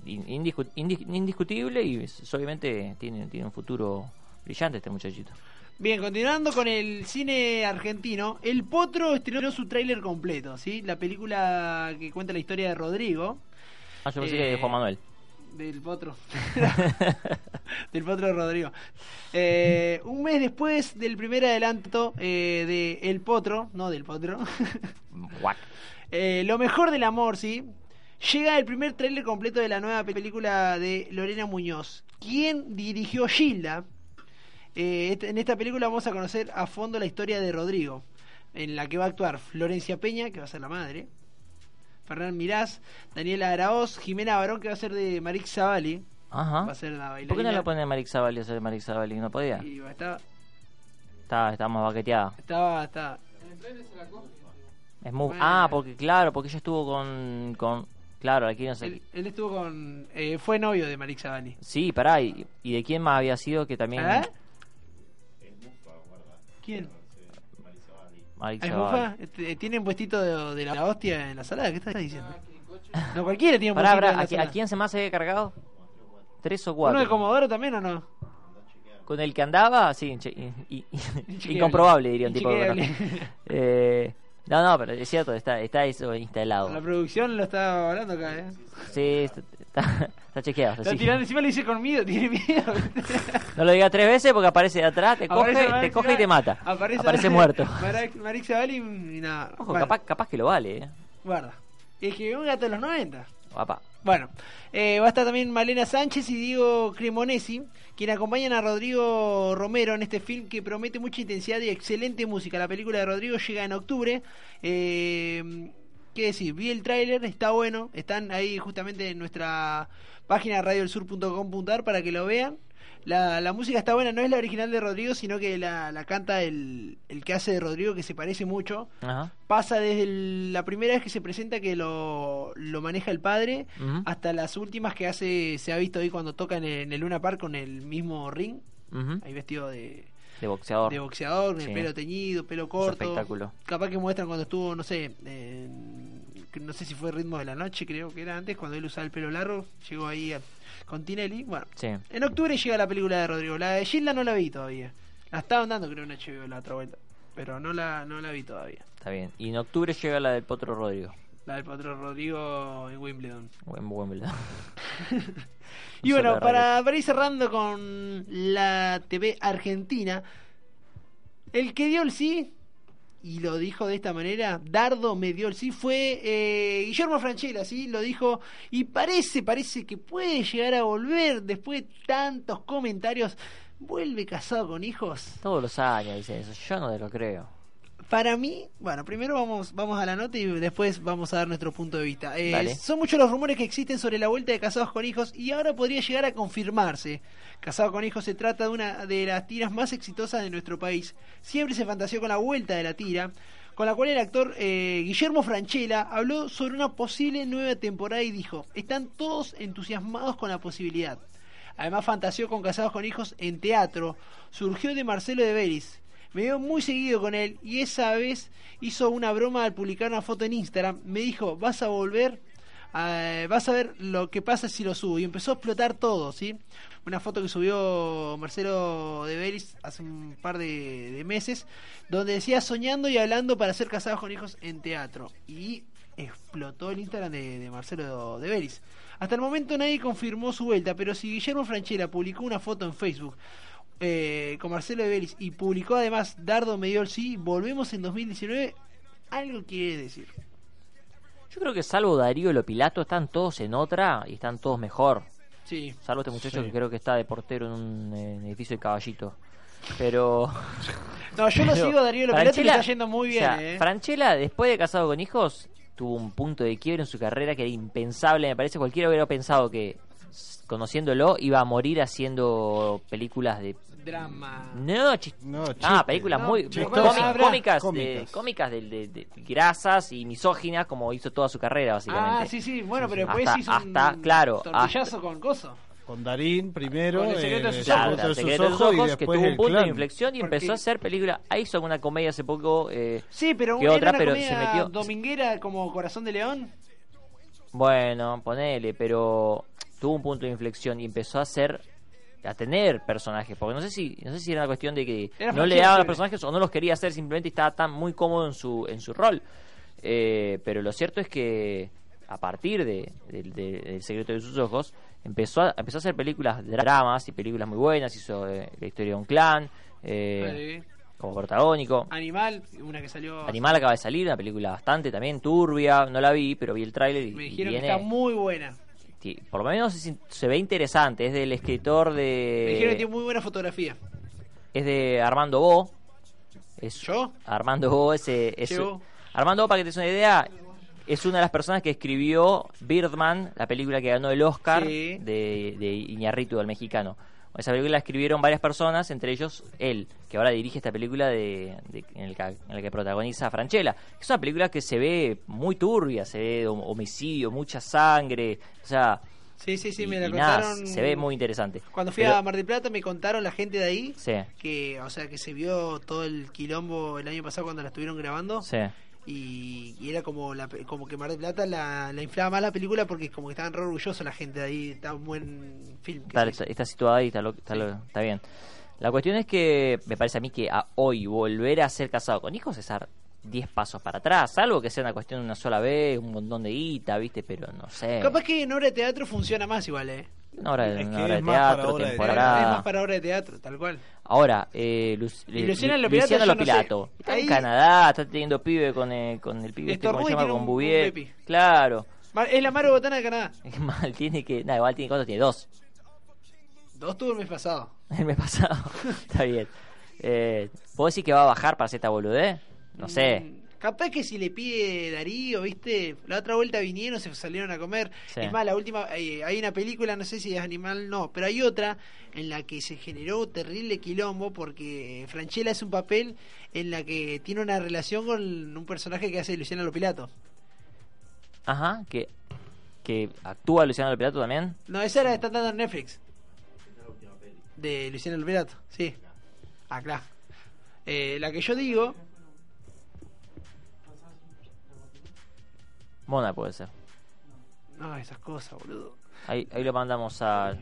[SPEAKER 4] in- indiscu- indis- indiscutible y obviamente tiene, tiene un futuro brillante este muchachito.
[SPEAKER 1] Bien, continuando con el cine argentino, El Potro estrenó su tráiler completo, ¿sí? La película que cuenta la historia de Rodrigo,
[SPEAKER 4] Ah, yo pensé
[SPEAKER 1] Eh,
[SPEAKER 4] que de Juan Manuel.
[SPEAKER 1] del Potro. del Potro de Rodrigo. Eh, un mes después del primer adelanto eh, de El Potro, no del Potro, eh, Lo mejor del amor, ¿sí? Llega el primer tráiler completo de la nueva película de Lorena Muñoz. ¿Quién dirigió Gilda? Eh, en esta película vamos a conocer a fondo la historia de Rodrigo, en la que va a actuar Florencia Peña, que va a ser la madre, Fernán Mirás, Daniela Araoz, Jimena Barón, que va a ser de Marix Zavali,
[SPEAKER 4] Ajá.
[SPEAKER 1] va a ser la bailarina.
[SPEAKER 4] ¿Por qué no lo pone Marix Zavalli a hacer Marix Zavalli? ¿No podía?
[SPEAKER 1] Y va a estar-
[SPEAKER 4] Está, está más baqueteada.
[SPEAKER 1] estaba, estaba,
[SPEAKER 4] Es muy...
[SPEAKER 1] Bueno.
[SPEAKER 4] Ah, porque claro, porque ella estuvo con... con claro, aquí no sé...
[SPEAKER 1] él, él estuvo con, eh, fue novio de Marix Zavali.
[SPEAKER 4] Sí, pará, y, y de quién más había sido que también...
[SPEAKER 1] ¿Eh? ¿Ah. Este, ¿Tiene un puestito de, de la hostia en la salada? ¿Qué estás diciendo? No, cualquiera tiene un
[SPEAKER 4] Pará,
[SPEAKER 1] puestito
[SPEAKER 4] pará,
[SPEAKER 1] en la
[SPEAKER 4] ¿a, quién se más se había cargado? Tres o
[SPEAKER 1] ¿Uno
[SPEAKER 4] cuatro.
[SPEAKER 1] de Comodoro también o no?
[SPEAKER 4] Con el que andaba, sí, y- y- incomprobable, diría un tipo.
[SPEAKER 1] Inchequeable.
[SPEAKER 4] Eh, no, no, pero es cierto, está, está eso instalado.
[SPEAKER 1] La producción lo está hablando acá, ¿eh?
[SPEAKER 4] Sí, está, está, está chequeado.
[SPEAKER 1] Está tirando encima le dice con miedo, tiene miedo.
[SPEAKER 4] No lo diga tres veces porque aparece de atrás, te coge,
[SPEAKER 1] Aparece
[SPEAKER 4] te coge y te mata. Aparece, muerto.
[SPEAKER 1] Marix Marix Zavalli y nada.
[SPEAKER 4] Ojo,
[SPEAKER 1] Bueno,
[SPEAKER 4] capaz, capaz que lo vale, eh.
[SPEAKER 1] Guarda. Es que un gato de los 90.
[SPEAKER 4] Guapa.
[SPEAKER 1] Bueno, eh, va a estar también Malena Sánchez y Diego Cremonesi, quien acompañan a Rodrigo Romero en este film que promete mucha intensidad y excelente música. La película de Rodrigo llega en octubre. Eh, ¿Qué decir? Vi el tráiler, está bueno. Están ahí justamente en nuestra página radiodelsur.com.ar para que lo vean. La, la música está buena, no es la original de Rodrigo, sino que la, la canta el, el que hace de Rodrigo, que se parece mucho
[SPEAKER 4] Ajá.
[SPEAKER 1] pasa desde el- la primera vez que se presenta que lo, lo maneja el padre hasta las últimas que hace se ha visto ahí cuando toca en el, en el Luna Park con el mismo ring ahí vestido de,
[SPEAKER 4] De boxeador.
[SPEAKER 1] de boxeador,
[SPEAKER 4] Sí.
[SPEAKER 1] el pelo teñido, pelo
[SPEAKER 4] Es
[SPEAKER 1] corto.
[SPEAKER 4] espectáculo.
[SPEAKER 1] Capaz que muestran cuando estuvo, no sé, en- que no sé si fue Ritmo de la Noche, creo que era antes, cuando él usaba el pelo largo, llegó ahí a- con Tinelli. Bueno,
[SPEAKER 4] Sí.
[SPEAKER 1] en octubre llega la película de Rodrigo. La de Gilda no la vi todavía. La estaban dando, creo, en HBO la otra vuelta. Pero no la, no la vi todavía.
[SPEAKER 4] Está bien. Y en octubre llega la del Potro Rodrigo.
[SPEAKER 1] La del patrón Rodrigo en Wimbledon.
[SPEAKER 4] Buen verdad.
[SPEAKER 1] Y bueno, para, para ir cerrando con la TV argentina, el que dio el sí, y lo dijo de esta manera, Dardo me dio el sí, fue eh, Guillermo Franchella, ¿sí? Lo dijo, y parece, parece que puede llegar a volver después de tantos comentarios. ¿Vuelve casado con hijos?
[SPEAKER 4] Todos los años dicen eso. Yo no te lo creo.
[SPEAKER 1] Para mí, bueno, primero vamos, vamos a la nota y después vamos a dar nuestro punto de vista. Eh, son muchos los rumores que existen sobre la vuelta de Casados con Hijos y ahora podría llegar a confirmarse. Casados con Hijos se trata de una de las tiras más exitosas de nuestro país. Siempre se fantaseó con la vuelta de la tira, con la cual el actor eh, Guillermo Franchella habló sobre una posible nueva temporada y dijo, están todos entusiasmados con la posibilidad. Además fantaseó con Casados con Hijos en teatro. Surgió de Marcelo de Beris. Me veo muy seguido con él y esa vez hizo una broma al publicar una foto en Instagram. Me dijo, vas a volver, vas a ver lo que pasa si lo subo. Y empezó a explotar todo, ¿sí? Una foto que subió Marcelo de Beris hace un par de, meses, donde decía soñando y hablando para ser casados con hijos en teatro. Y explotó el Instagram de, Marcelo de Beris. Hasta el momento nadie confirmó su vuelta, pero si Guillermo Franchella publicó una foto en Facebook eh, con Marcelo de Belis y publicó además Dardo me dio el sí, volvemos en 2019, algo quiere decir.
[SPEAKER 4] Yo creo que salvo Darío y Lopilato están todos en otra y están todos mejor.
[SPEAKER 1] Sí.
[SPEAKER 4] Salvo este muchacho
[SPEAKER 2] Sí.
[SPEAKER 4] que creo que está de portero en un edificio de caballito. Pero.
[SPEAKER 1] No, yo lo sigo a Darío Lopilato y le
[SPEAKER 4] Franchella-
[SPEAKER 1] está yendo muy bien,
[SPEAKER 4] o sea,
[SPEAKER 1] eh.
[SPEAKER 4] Franchella, después de casado con hijos, tuvo un punto de quiebre en su carrera que era impensable. Me parece cualquiera hubiera pensado que, conociéndolo, iba a morir haciendo películas de.
[SPEAKER 1] Drama.
[SPEAKER 4] No,
[SPEAKER 2] No,
[SPEAKER 4] Ah, películas
[SPEAKER 1] No,
[SPEAKER 4] muy
[SPEAKER 1] habrá-
[SPEAKER 4] cómicas,
[SPEAKER 2] cómicas.
[SPEAKER 4] de, cómicas de, de- de grasas y misóginas como hizo toda su carrera básicamente.
[SPEAKER 1] Ah, sí, sí, bueno, pero después
[SPEAKER 4] Hasta-
[SPEAKER 1] hizo un
[SPEAKER 4] hasta, claro,
[SPEAKER 1] tortillazo con coso.
[SPEAKER 2] Con Darín primero,
[SPEAKER 1] Con el secreto
[SPEAKER 2] en
[SPEAKER 1] de sus
[SPEAKER 4] Claro,
[SPEAKER 1] ojos.
[SPEAKER 4] Secreto de sus
[SPEAKER 2] ojos, y
[SPEAKER 4] ojos, que
[SPEAKER 2] después
[SPEAKER 4] tuvo un punto
[SPEAKER 2] clan.
[SPEAKER 4] de inflexión y
[SPEAKER 1] Porque-
[SPEAKER 4] empezó a hacer películas. Ah, hizo alguna comedia hace poco. eh,
[SPEAKER 1] Sí, pero
[SPEAKER 4] ¿Qué
[SPEAKER 1] era
[SPEAKER 4] otra?
[SPEAKER 1] una
[SPEAKER 4] Pero
[SPEAKER 1] comedia
[SPEAKER 4] se metió-
[SPEAKER 1] dominguera como Corazón de León.
[SPEAKER 4] bueno, ponele, pero tuvo un punto de inflexión y empezó a hacer a tener personajes, porque no sé si no sé si era una cuestión de que
[SPEAKER 1] Era
[SPEAKER 4] no le
[SPEAKER 1] Franchella
[SPEAKER 4] daba los personajes o no los quería hacer, simplemente estaba tan muy cómodo en su en su rol. Eh, pero lo cierto es que a partir de, del- de- del secreto de sus ojos empezó a, empezó a hacer películas de dramas y películas muy buenas, hizo eh, la historia de un clan eh,
[SPEAKER 1] Sí.
[SPEAKER 4] como protagónico.
[SPEAKER 1] Animal, una que salió.
[SPEAKER 4] Animal acaba de salir, una película bastante también turbia, no la vi, pero vi el tráiler y,
[SPEAKER 1] Me
[SPEAKER 4] y
[SPEAKER 1] dijeron
[SPEAKER 4] viene,
[SPEAKER 1] que está muy buena.
[SPEAKER 4] Por lo menos se, se ve interesante, es del escritor
[SPEAKER 1] Me dijeron que
[SPEAKER 4] de
[SPEAKER 1] tiene muy buena fotografía.
[SPEAKER 4] es de Armando Bo. Es
[SPEAKER 1] ¿Yo?
[SPEAKER 4] Armando Bo ese es
[SPEAKER 1] Yo.
[SPEAKER 4] Armando Bo para que te des una idea, es una de las personas que escribió Birdman, la película que ganó el Oscar
[SPEAKER 1] Sí.
[SPEAKER 4] de, de Iñárritu, el mexicano. Esa película la escribieron varias personas, entre ellos él, que ahora dirige esta película de, de- en, la que protagoniza a Franchella. Es una película que se ve muy turbia, se ve hom- homicidio, mucha sangre, o sea,
[SPEAKER 1] Sí, sí, sí,
[SPEAKER 4] y-
[SPEAKER 1] me la
[SPEAKER 4] nada,
[SPEAKER 1] contaron.
[SPEAKER 4] se ve muy interesante.
[SPEAKER 1] Cuando fui
[SPEAKER 4] Pero-
[SPEAKER 1] a Mar del Plata me contaron la gente de ahí
[SPEAKER 4] Sí,
[SPEAKER 1] que, o sea, que se vio todo el quilombo el año pasado cuando la estuvieron grabando
[SPEAKER 4] sí.
[SPEAKER 1] Y, y era como la, como que Mar del Plata la, la inflaba más la película porque como que estaban re orgullosos la gente de ahí, está un buen film. que
[SPEAKER 4] Está, está- está situada ahí, está, lo- está, lo- está bien. La cuestión es que me parece a mí que a hoy volver a ser casado con hijos es dar 10 pasos para atrás, salvo que sea una cuestión de una sola vez, un montón de guita, ¿viste? Pero no sé.
[SPEAKER 1] Capaz que en obra de teatro funciona más igual, eh.
[SPEAKER 4] Una hora de,
[SPEAKER 2] Es
[SPEAKER 4] una
[SPEAKER 2] que
[SPEAKER 4] hora de teatro,
[SPEAKER 2] de
[SPEAKER 1] Es
[SPEAKER 4] temporada.
[SPEAKER 1] más para obra de teatro, tal cual.
[SPEAKER 4] Ahora, eh, Lu- Lu-
[SPEAKER 1] Luciana
[SPEAKER 4] Lu-
[SPEAKER 1] Lopilato,
[SPEAKER 4] Luciana
[SPEAKER 1] yo no sé.
[SPEAKER 4] Lopilato. Está
[SPEAKER 1] Ahí-
[SPEAKER 4] en Canadá, está teniendo pibe con, eh, con el pibe este, ¿cómo
[SPEAKER 1] Estornuda
[SPEAKER 4] se llama? Con Bouvier. Claro.
[SPEAKER 1] Mar- Es la Maro Botana de Canadá.
[SPEAKER 4] Mal, tiene que. Nada, igual tiene cuántos, tiene dos.
[SPEAKER 1] Dos tuvo el mes pasado.
[SPEAKER 4] El mes pasado. Está bien. Eh, ¿Puedo decir que va a bajar para hacer esta boludez? No sé.
[SPEAKER 1] Capaz que si le pide Darío, ¿viste? La otra vuelta vinieron, se salieron a comer.
[SPEAKER 4] Sí.
[SPEAKER 1] Es más, la última, eh, hay una película, no sé si es animal, no, pero hay otra en la que se generó terrible quilombo porque Franchella es un papel en la que tiene una relación con un personaje que hace Luciana Lopilato.
[SPEAKER 4] Ajá, que, que actúa Luciano Lopilato también.
[SPEAKER 1] No, esa era está dando en Netflix. De Luciana Lopilato, sí. Ah, claro. Eh, la que yo digo,
[SPEAKER 4] Mona puede ser.
[SPEAKER 1] no, esas cosas, boludo.
[SPEAKER 4] Ahí, ahí lo mandamos a.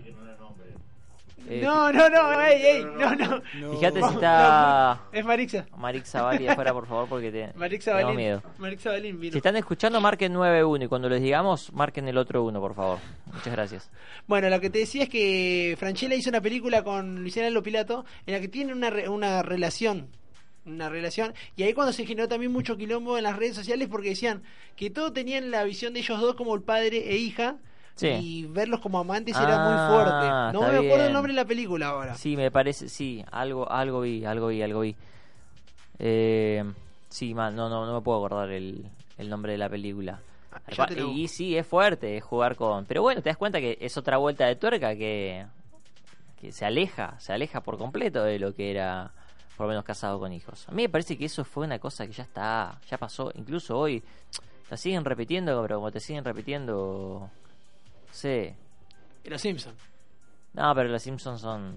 [SPEAKER 4] Eh,
[SPEAKER 1] no, no, no, ey, ey, no, no.
[SPEAKER 4] Fíjate si está
[SPEAKER 1] Es Marixa.
[SPEAKER 4] Marixa Bali afuera, por favor, porque te,
[SPEAKER 1] Marixa
[SPEAKER 4] tengo
[SPEAKER 1] Balín.
[SPEAKER 4] miedo.
[SPEAKER 1] Marixa Balín vino.
[SPEAKER 4] Si están escuchando, marquen 9-1 y cuando les digamos, marquen el otro 1, por favor. Muchas gracias.
[SPEAKER 1] Bueno, lo que te decía es que Franchella hizo una película con Luciana Lopilato en la que tiene una, re- una relación. Una relación. Y ahí cuando se generó también mucho quilombo en las redes sociales porque decían que todos tenían la visión de ellos dos como el padre e hija.
[SPEAKER 4] Sí.
[SPEAKER 1] Y verlos como amantes era
[SPEAKER 4] Ah,
[SPEAKER 1] muy fuerte. No me acuerdo el nombre de la película ahora.
[SPEAKER 4] Sí, me parece, sí, algo algo vi, algo vi, algo vi. Eh, sí, mal, no, no, no me puedo acordar el, el nombre de la película.
[SPEAKER 1] Ah, lo
[SPEAKER 4] Y sí, es fuerte jugar con... Pero bueno, te das cuenta que es otra vuelta de tuerca que, que se aleja, se aleja por completo de lo que era por lo menos casado con hijos. A mí me parece que eso fue una cosa que ya está, ya pasó. Incluso hoy la siguen repitiendo, pero como te siguen repitiendo... Sí.
[SPEAKER 1] Y Los Simpsons.
[SPEAKER 4] No, pero los Simpsons son...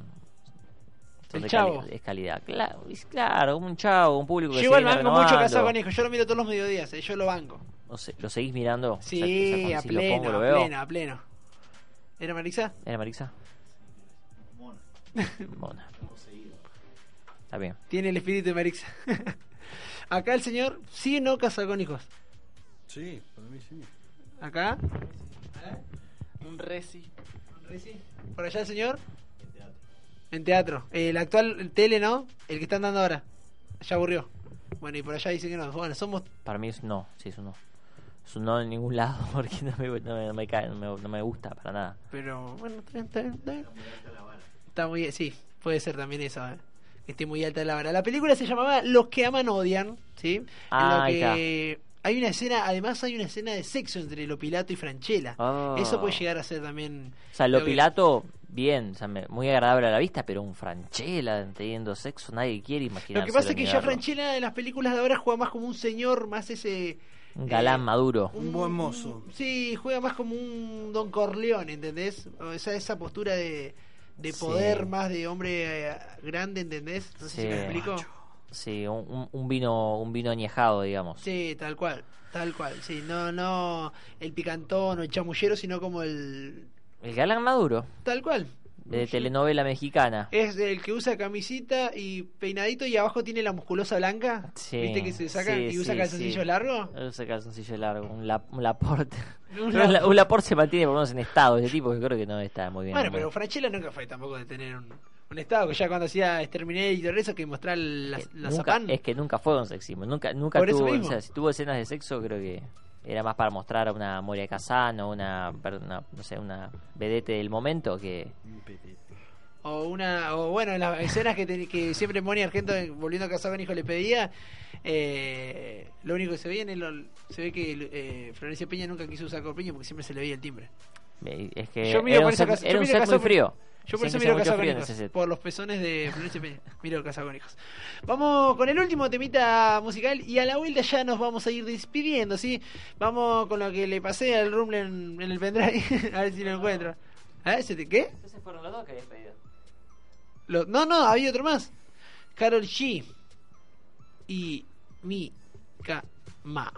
[SPEAKER 4] son
[SPEAKER 1] El
[SPEAKER 4] de
[SPEAKER 1] Chavo.
[SPEAKER 4] cali- es calidad. Claro, es claro, un chavo, un público que
[SPEAKER 1] Yo igual banco mucho casado con hijos. Yo lo miro todos los mediodías. eh, Yo lo banco.
[SPEAKER 4] No sé, ¿Lo seguís mirando?
[SPEAKER 1] Sí,
[SPEAKER 4] O sea, o sea,
[SPEAKER 1] a
[SPEAKER 4] si
[SPEAKER 1] pleno,
[SPEAKER 4] pongo, lo
[SPEAKER 1] a pleno, a pleno. ¿Era Marixa?
[SPEAKER 4] ¿Era Marixa? Mona. Está bien.
[SPEAKER 1] Tiene el espíritu de Marixa. Acá el señor sí no casado con hijos.
[SPEAKER 2] Sí, para mí sí.
[SPEAKER 1] Acá.
[SPEAKER 7] Un reci.
[SPEAKER 1] Por allá el señor. En teatro. El actual tele, ¿no? El que están dando ahora. Ya aburrió. Bueno, y por allá dicen que no. Bueno, somos.
[SPEAKER 4] Para mí es no, sí, es un no. Es un no en ningún lado porque no me, no me, no me cae, no me, no me gusta para nada.
[SPEAKER 1] Pero bueno, está bien, está bien, está bien. Está muy. Sí, puede ser también eso, ¿eh? Esté muy alta la vara. La película se llamaba Los que aman odian, ¿sí?
[SPEAKER 4] Ah,
[SPEAKER 1] en que. Hay una escena, además hay una escena de sexo entre Lopilato y Franchella.
[SPEAKER 4] Oh.
[SPEAKER 1] Eso puede llegar a ser también.
[SPEAKER 4] O sea, lo
[SPEAKER 1] que-
[SPEAKER 4] bien, o sea, muy agradable a la vista, pero un Franchella teniendo sexo, nadie quiere imaginar.
[SPEAKER 1] Lo que pasa es que ya Franchella en las películas de ahora juega más como un señor, más ese.
[SPEAKER 4] Un galán
[SPEAKER 1] eh,
[SPEAKER 4] maduro.
[SPEAKER 2] Un buen mozo.
[SPEAKER 1] Sí, juega más como un Don Corleone, ¿entendés? O esa, esa postura de, de
[SPEAKER 4] Sí.
[SPEAKER 1] poder más de hombre eh, grande, ¿entendés? No sé
[SPEAKER 4] Sí.
[SPEAKER 1] si me explico.
[SPEAKER 4] Sí, un, un- un vino un vino añejado, digamos.
[SPEAKER 1] Sí, tal cual, tal cual. Sí, no, no el picantón o el chamullero, sino como el.
[SPEAKER 4] El galán maduro,
[SPEAKER 1] Tal cual.
[SPEAKER 4] De telenovela mexicana.
[SPEAKER 1] Es el que usa camisita y peinadito y abajo tiene la musculosa blanca.
[SPEAKER 4] Sí,
[SPEAKER 1] ¿Viste que se saca
[SPEAKER 4] sí,
[SPEAKER 1] y usa
[SPEAKER 4] sí, sí.
[SPEAKER 1] largos?
[SPEAKER 4] Usa calzoncillo largo, un, la, un Laporte.
[SPEAKER 1] Un
[SPEAKER 4] la-
[SPEAKER 1] Laporte.
[SPEAKER 4] un Laporte se mantiene por lo menos en estado, ese tipo que creo que no está muy bien.
[SPEAKER 1] Bueno,
[SPEAKER 4] ¿no?
[SPEAKER 1] pero Franchella nunca fue tampoco de tener un, un estado que ya cuando hacía Exterminator eso que mostrar la,
[SPEAKER 4] Que
[SPEAKER 1] la
[SPEAKER 4] nunca, es que nunca fue un sexismo, nunca, nunca tuvo,
[SPEAKER 1] mismo.
[SPEAKER 4] o sea, si tuvo escenas de sexo creo que era más para mostrar a una Moria Casano, una, una, no sé, una vedete del momento que
[SPEAKER 1] O una o bueno, las escenas que, te- que siempre Moni Argento eh, volviendo a casar con hijo le pedía, eh, lo único que se veía en el, se ve que eh, Florencia Peña nunca quiso usar corpiño porque siempre se le veía el timbre.
[SPEAKER 4] es que
[SPEAKER 1] Yo
[SPEAKER 4] era
[SPEAKER 1] por
[SPEAKER 4] un
[SPEAKER 1] casa-
[SPEAKER 4] era un
[SPEAKER 1] casa
[SPEAKER 4] muy frío.
[SPEAKER 1] Yo por eso miro
[SPEAKER 4] mucho
[SPEAKER 1] con hijos, por los pezones de Florencia Peña, miro Casado con hijos. Vamos con el último temita musical y a la vuelta ya nos vamos a ir despidiendo, ¿sí? Vamos con lo que le pasé al Rumble en, en el pendrive, a ver si lo encuentro. ¿Ah, ese te qué?
[SPEAKER 4] Entonces fueron los dos que habías pedido.
[SPEAKER 1] Lo- no, no, había otro más. Carol G. Y Mi Ma.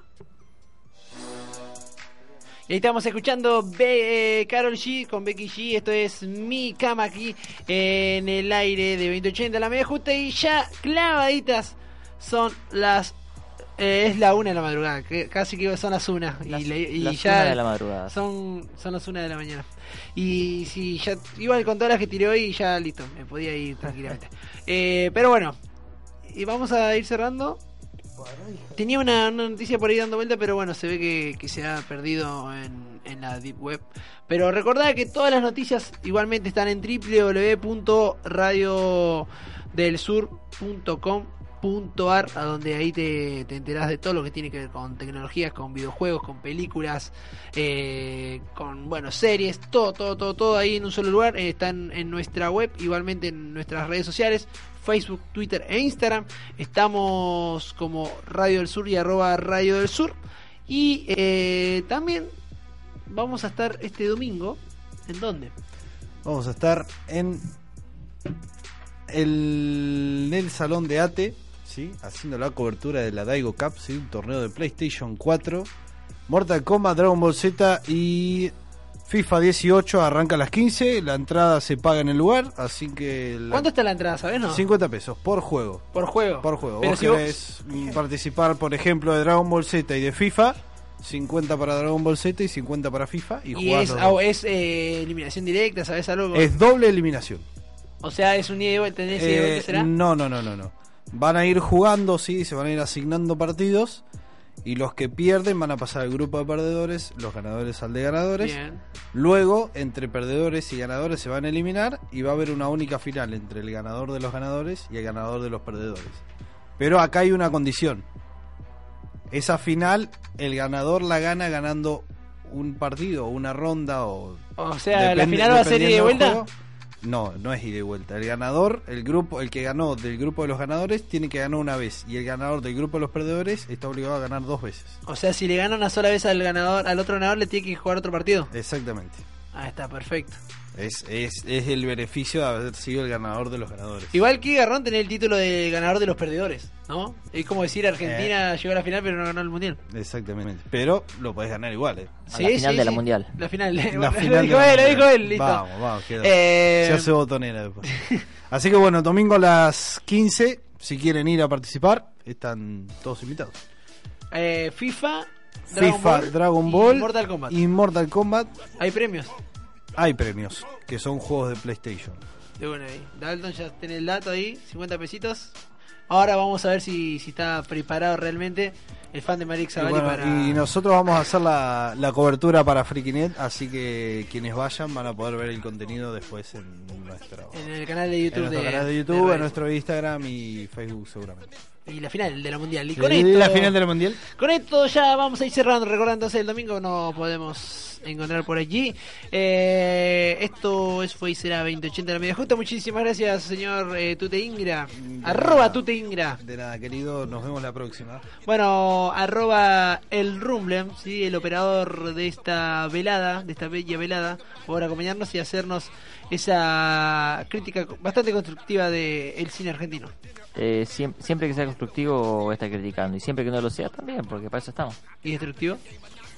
[SPEAKER 1] Y ahí estamos escuchando Be eh, Carol G con Becky G. Esto es Mi Cama aquí en el aire de 2080, la media justa. Y ya clavaditas son las. eh, es la una de la madrugada, que casi que son las una.
[SPEAKER 4] Las-
[SPEAKER 1] y le- y
[SPEAKER 4] las
[SPEAKER 1] ya
[SPEAKER 4] una de la madrugada.
[SPEAKER 1] son, son las una de la mañana. Y si ya, igual con todas las que tiré hoy, ya listo, me podía ir tranquilamente. Eh, pero bueno, y vamos a ir cerrando. Tenía una, noticia por ahí dando vuelta, pero bueno, se ve que, se ha perdido en, en la Deep Web. Pero recordad que todas las noticias igualmente están en a donde ahí te, te enterás de todo lo que tiene que ver con tecnologías, con videojuegos, con películas, eh, con bueno series, todo, todo, todo, todo ahí en un solo lugar. Eh, están en nuestra web, igualmente en nuestras redes sociales. Facebook, Twitter e Instagram. Estamos como Radio del Sur y arroba Radio del Sur. Y eh, también vamos a estar este domingo. ¿En dónde?
[SPEAKER 2] Vamos a estar en el, en el salón de ATE, ¿sí? haciendo la cobertura de la Daigo Cup, ¿sí? un torneo de PlayStation 4, Mortal Kombat, Dragon Ball Z y FIFA 18 arranca a las 15, la entrada se paga en el lugar, así que... la-
[SPEAKER 1] ¿Cuánto está la entrada, sabes, no?
[SPEAKER 2] 50 pesos por juego.
[SPEAKER 1] Por juego.
[SPEAKER 2] Por juego.
[SPEAKER 1] Pero
[SPEAKER 2] Vos
[SPEAKER 1] si vos-
[SPEAKER 2] querés participar, por ejemplo, de Dragon Ball Z y de FIFA, 50 para Dragon Ball Z y 50 para FIFA y,
[SPEAKER 1] Y es, eh, eliminación directa, ¿sabes algo?
[SPEAKER 2] Es doble eliminación.
[SPEAKER 1] O sea, es un ida y vuelta, ¿tenés ida y
[SPEAKER 2] Eh,
[SPEAKER 1] vuelta, será?
[SPEAKER 2] no, no, no, no, no. Van a ir jugando, sí, se van a ir asignando partidos y los que pierden van a pasar al grupo de perdedores, los ganadores al de ganadores.
[SPEAKER 1] Bien.
[SPEAKER 2] Luego, entre perdedores y ganadores se van a eliminar y va a haber una única final entre el ganador de los ganadores y el ganador de los perdedores. Pero acá hay una condición. Esa final, el ganador la gana ganando un partido, una ronda o...
[SPEAKER 1] O sea, ¿la final va a ser ida y vuelta?
[SPEAKER 2] juego. No, no es ida y vuelta. El ganador, el grupo, el que ganó del grupo de los ganadores tiene que ganar una vez y el ganador del grupo de los perdedores está obligado a ganar dos veces.
[SPEAKER 1] O sea, si le gana una sola vez al ganador, al otro ganador le tiene que jugar otro partido.
[SPEAKER 2] Exactamente.
[SPEAKER 1] Ah, está perfecto.
[SPEAKER 2] Es, es, es el beneficio de haber sido el ganador de los ganadores.
[SPEAKER 1] Igual que Garrón tener el título de ganador de los perdedores, ¿no? Es como decir
[SPEAKER 2] Eh.
[SPEAKER 1] Argentina llegó a la final pero no ganó el mundial.
[SPEAKER 2] Exactamente. Pero lo podés ganar igual, ¿eh?
[SPEAKER 4] A la final de la mundial.
[SPEAKER 1] La final.
[SPEAKER 2] La
[SPEAKER 1] lo
[SPEAKER 2] final
[SPEAKER 1] dijo él, lo dijo él, listo.
[SPEAKER 2] Vamos, vamos, queda.
[SPEAKER 1] Eh,
[SPEAKER 2] Se hace botonera después. Así que bueno, domingo a las 15, si quieren ir a participar, están todos invitados.
[SPEAKER 1] eh, FIFA, Dragon
[SPEAKER 2] FIFA,
[SPEAKER 1] Ball
[SPEAKER 2] Dragon
[SPEAKER 1] y
[SPEAKER 2] Ball
[SPEAKER 1] Mortal Kombat.
[SPEAKER 2] y Mortal Kombat.
[SPEAKER 1] Hay premios.
[SPEAKER 2] Hay premios, que son juegos de PlayStation.
[SPEAKER 1] De bueno ahí. Dalton ya tiene el dato ahí, 50 pesitos. Ahora vamos a ver si, si está preparado realmente el fan de Marix
[SPEAKER 2] bueno,
[SPEAKER 1] para...
[SPEAKER 2] y nosotros vamos a hacer la, la cobertura para FreakyNet, así que quienes vayan van a poder ver el contenido después en nuestro,
[SPEAKER 1] En el canal de
[SPEAKER 2] en
[SPEAKER 1] YouTube
[SPEAKER 2] nuestro
[SPEAKER 1] de,
[SPEAKER 2] canal de
[SPEAKER 1] de
[SPEAKER 2] YouTube,
[SPEAKER 1] Radio
[SPEAKER 2] en nuestro Instagram y Facebook seguramente.
[SPEAKER 1] Y la final de la mundial. Y con
[SPEAKER 2] ¿Y
[SPEAKER 1] esto,
[SPEAKER 2] la final del mundial?
[SPEAKER 1] con esto ya vamos a ir cerrando. Recordando el domingo no podemos encontrar por allí. Eh, esto es fue y será 2080 de la media justa. Muchísimas gracias, señor eh, Tute Ingra.
[SPEAKER 2] De
[SPEAKER 1] Arroba
[SPEAKER 2] nada.
[SPEAKER 1] Tute Ingra.
[SPEAKER 2] De nada, querido, nos vemos la próxima.
[SPEAKER 1] Bueno, arroba el Rumble, ¿sí? el operador de esta velada, de esta bella velada, por acompañarnos y hacernos esa crítica bastante constructiva del cine argentino.
[SPEAKER 4] Eh, siem- siempre que sea constructivo está criticando y siempre que no lo sea también, porque para eso estamos.
[SPEAKER 1] Y destructivo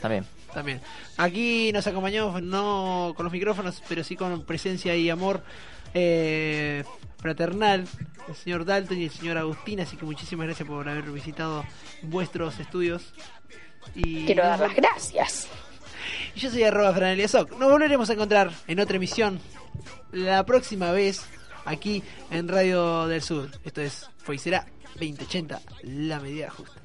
[SPEAKER 4] También.
[SPEAKER 1] También. Aquí nos acompañamos no con los micrófonos, pero sí con presencia y amor eh, fraternal el señor Dalton y el señor Agustín, así que muchísimas gracias por haber visitado vuestros estudios. Y
[SPEAKER 5] Quiero dar las gracias.
[SPEAKER 1] Yo soy arroba Franelia Soc. Nos volveremos a encontrar en otra emisión la próxima vez aquí en Radio del Sur. Esto es Fue y será 2080, la medida justa.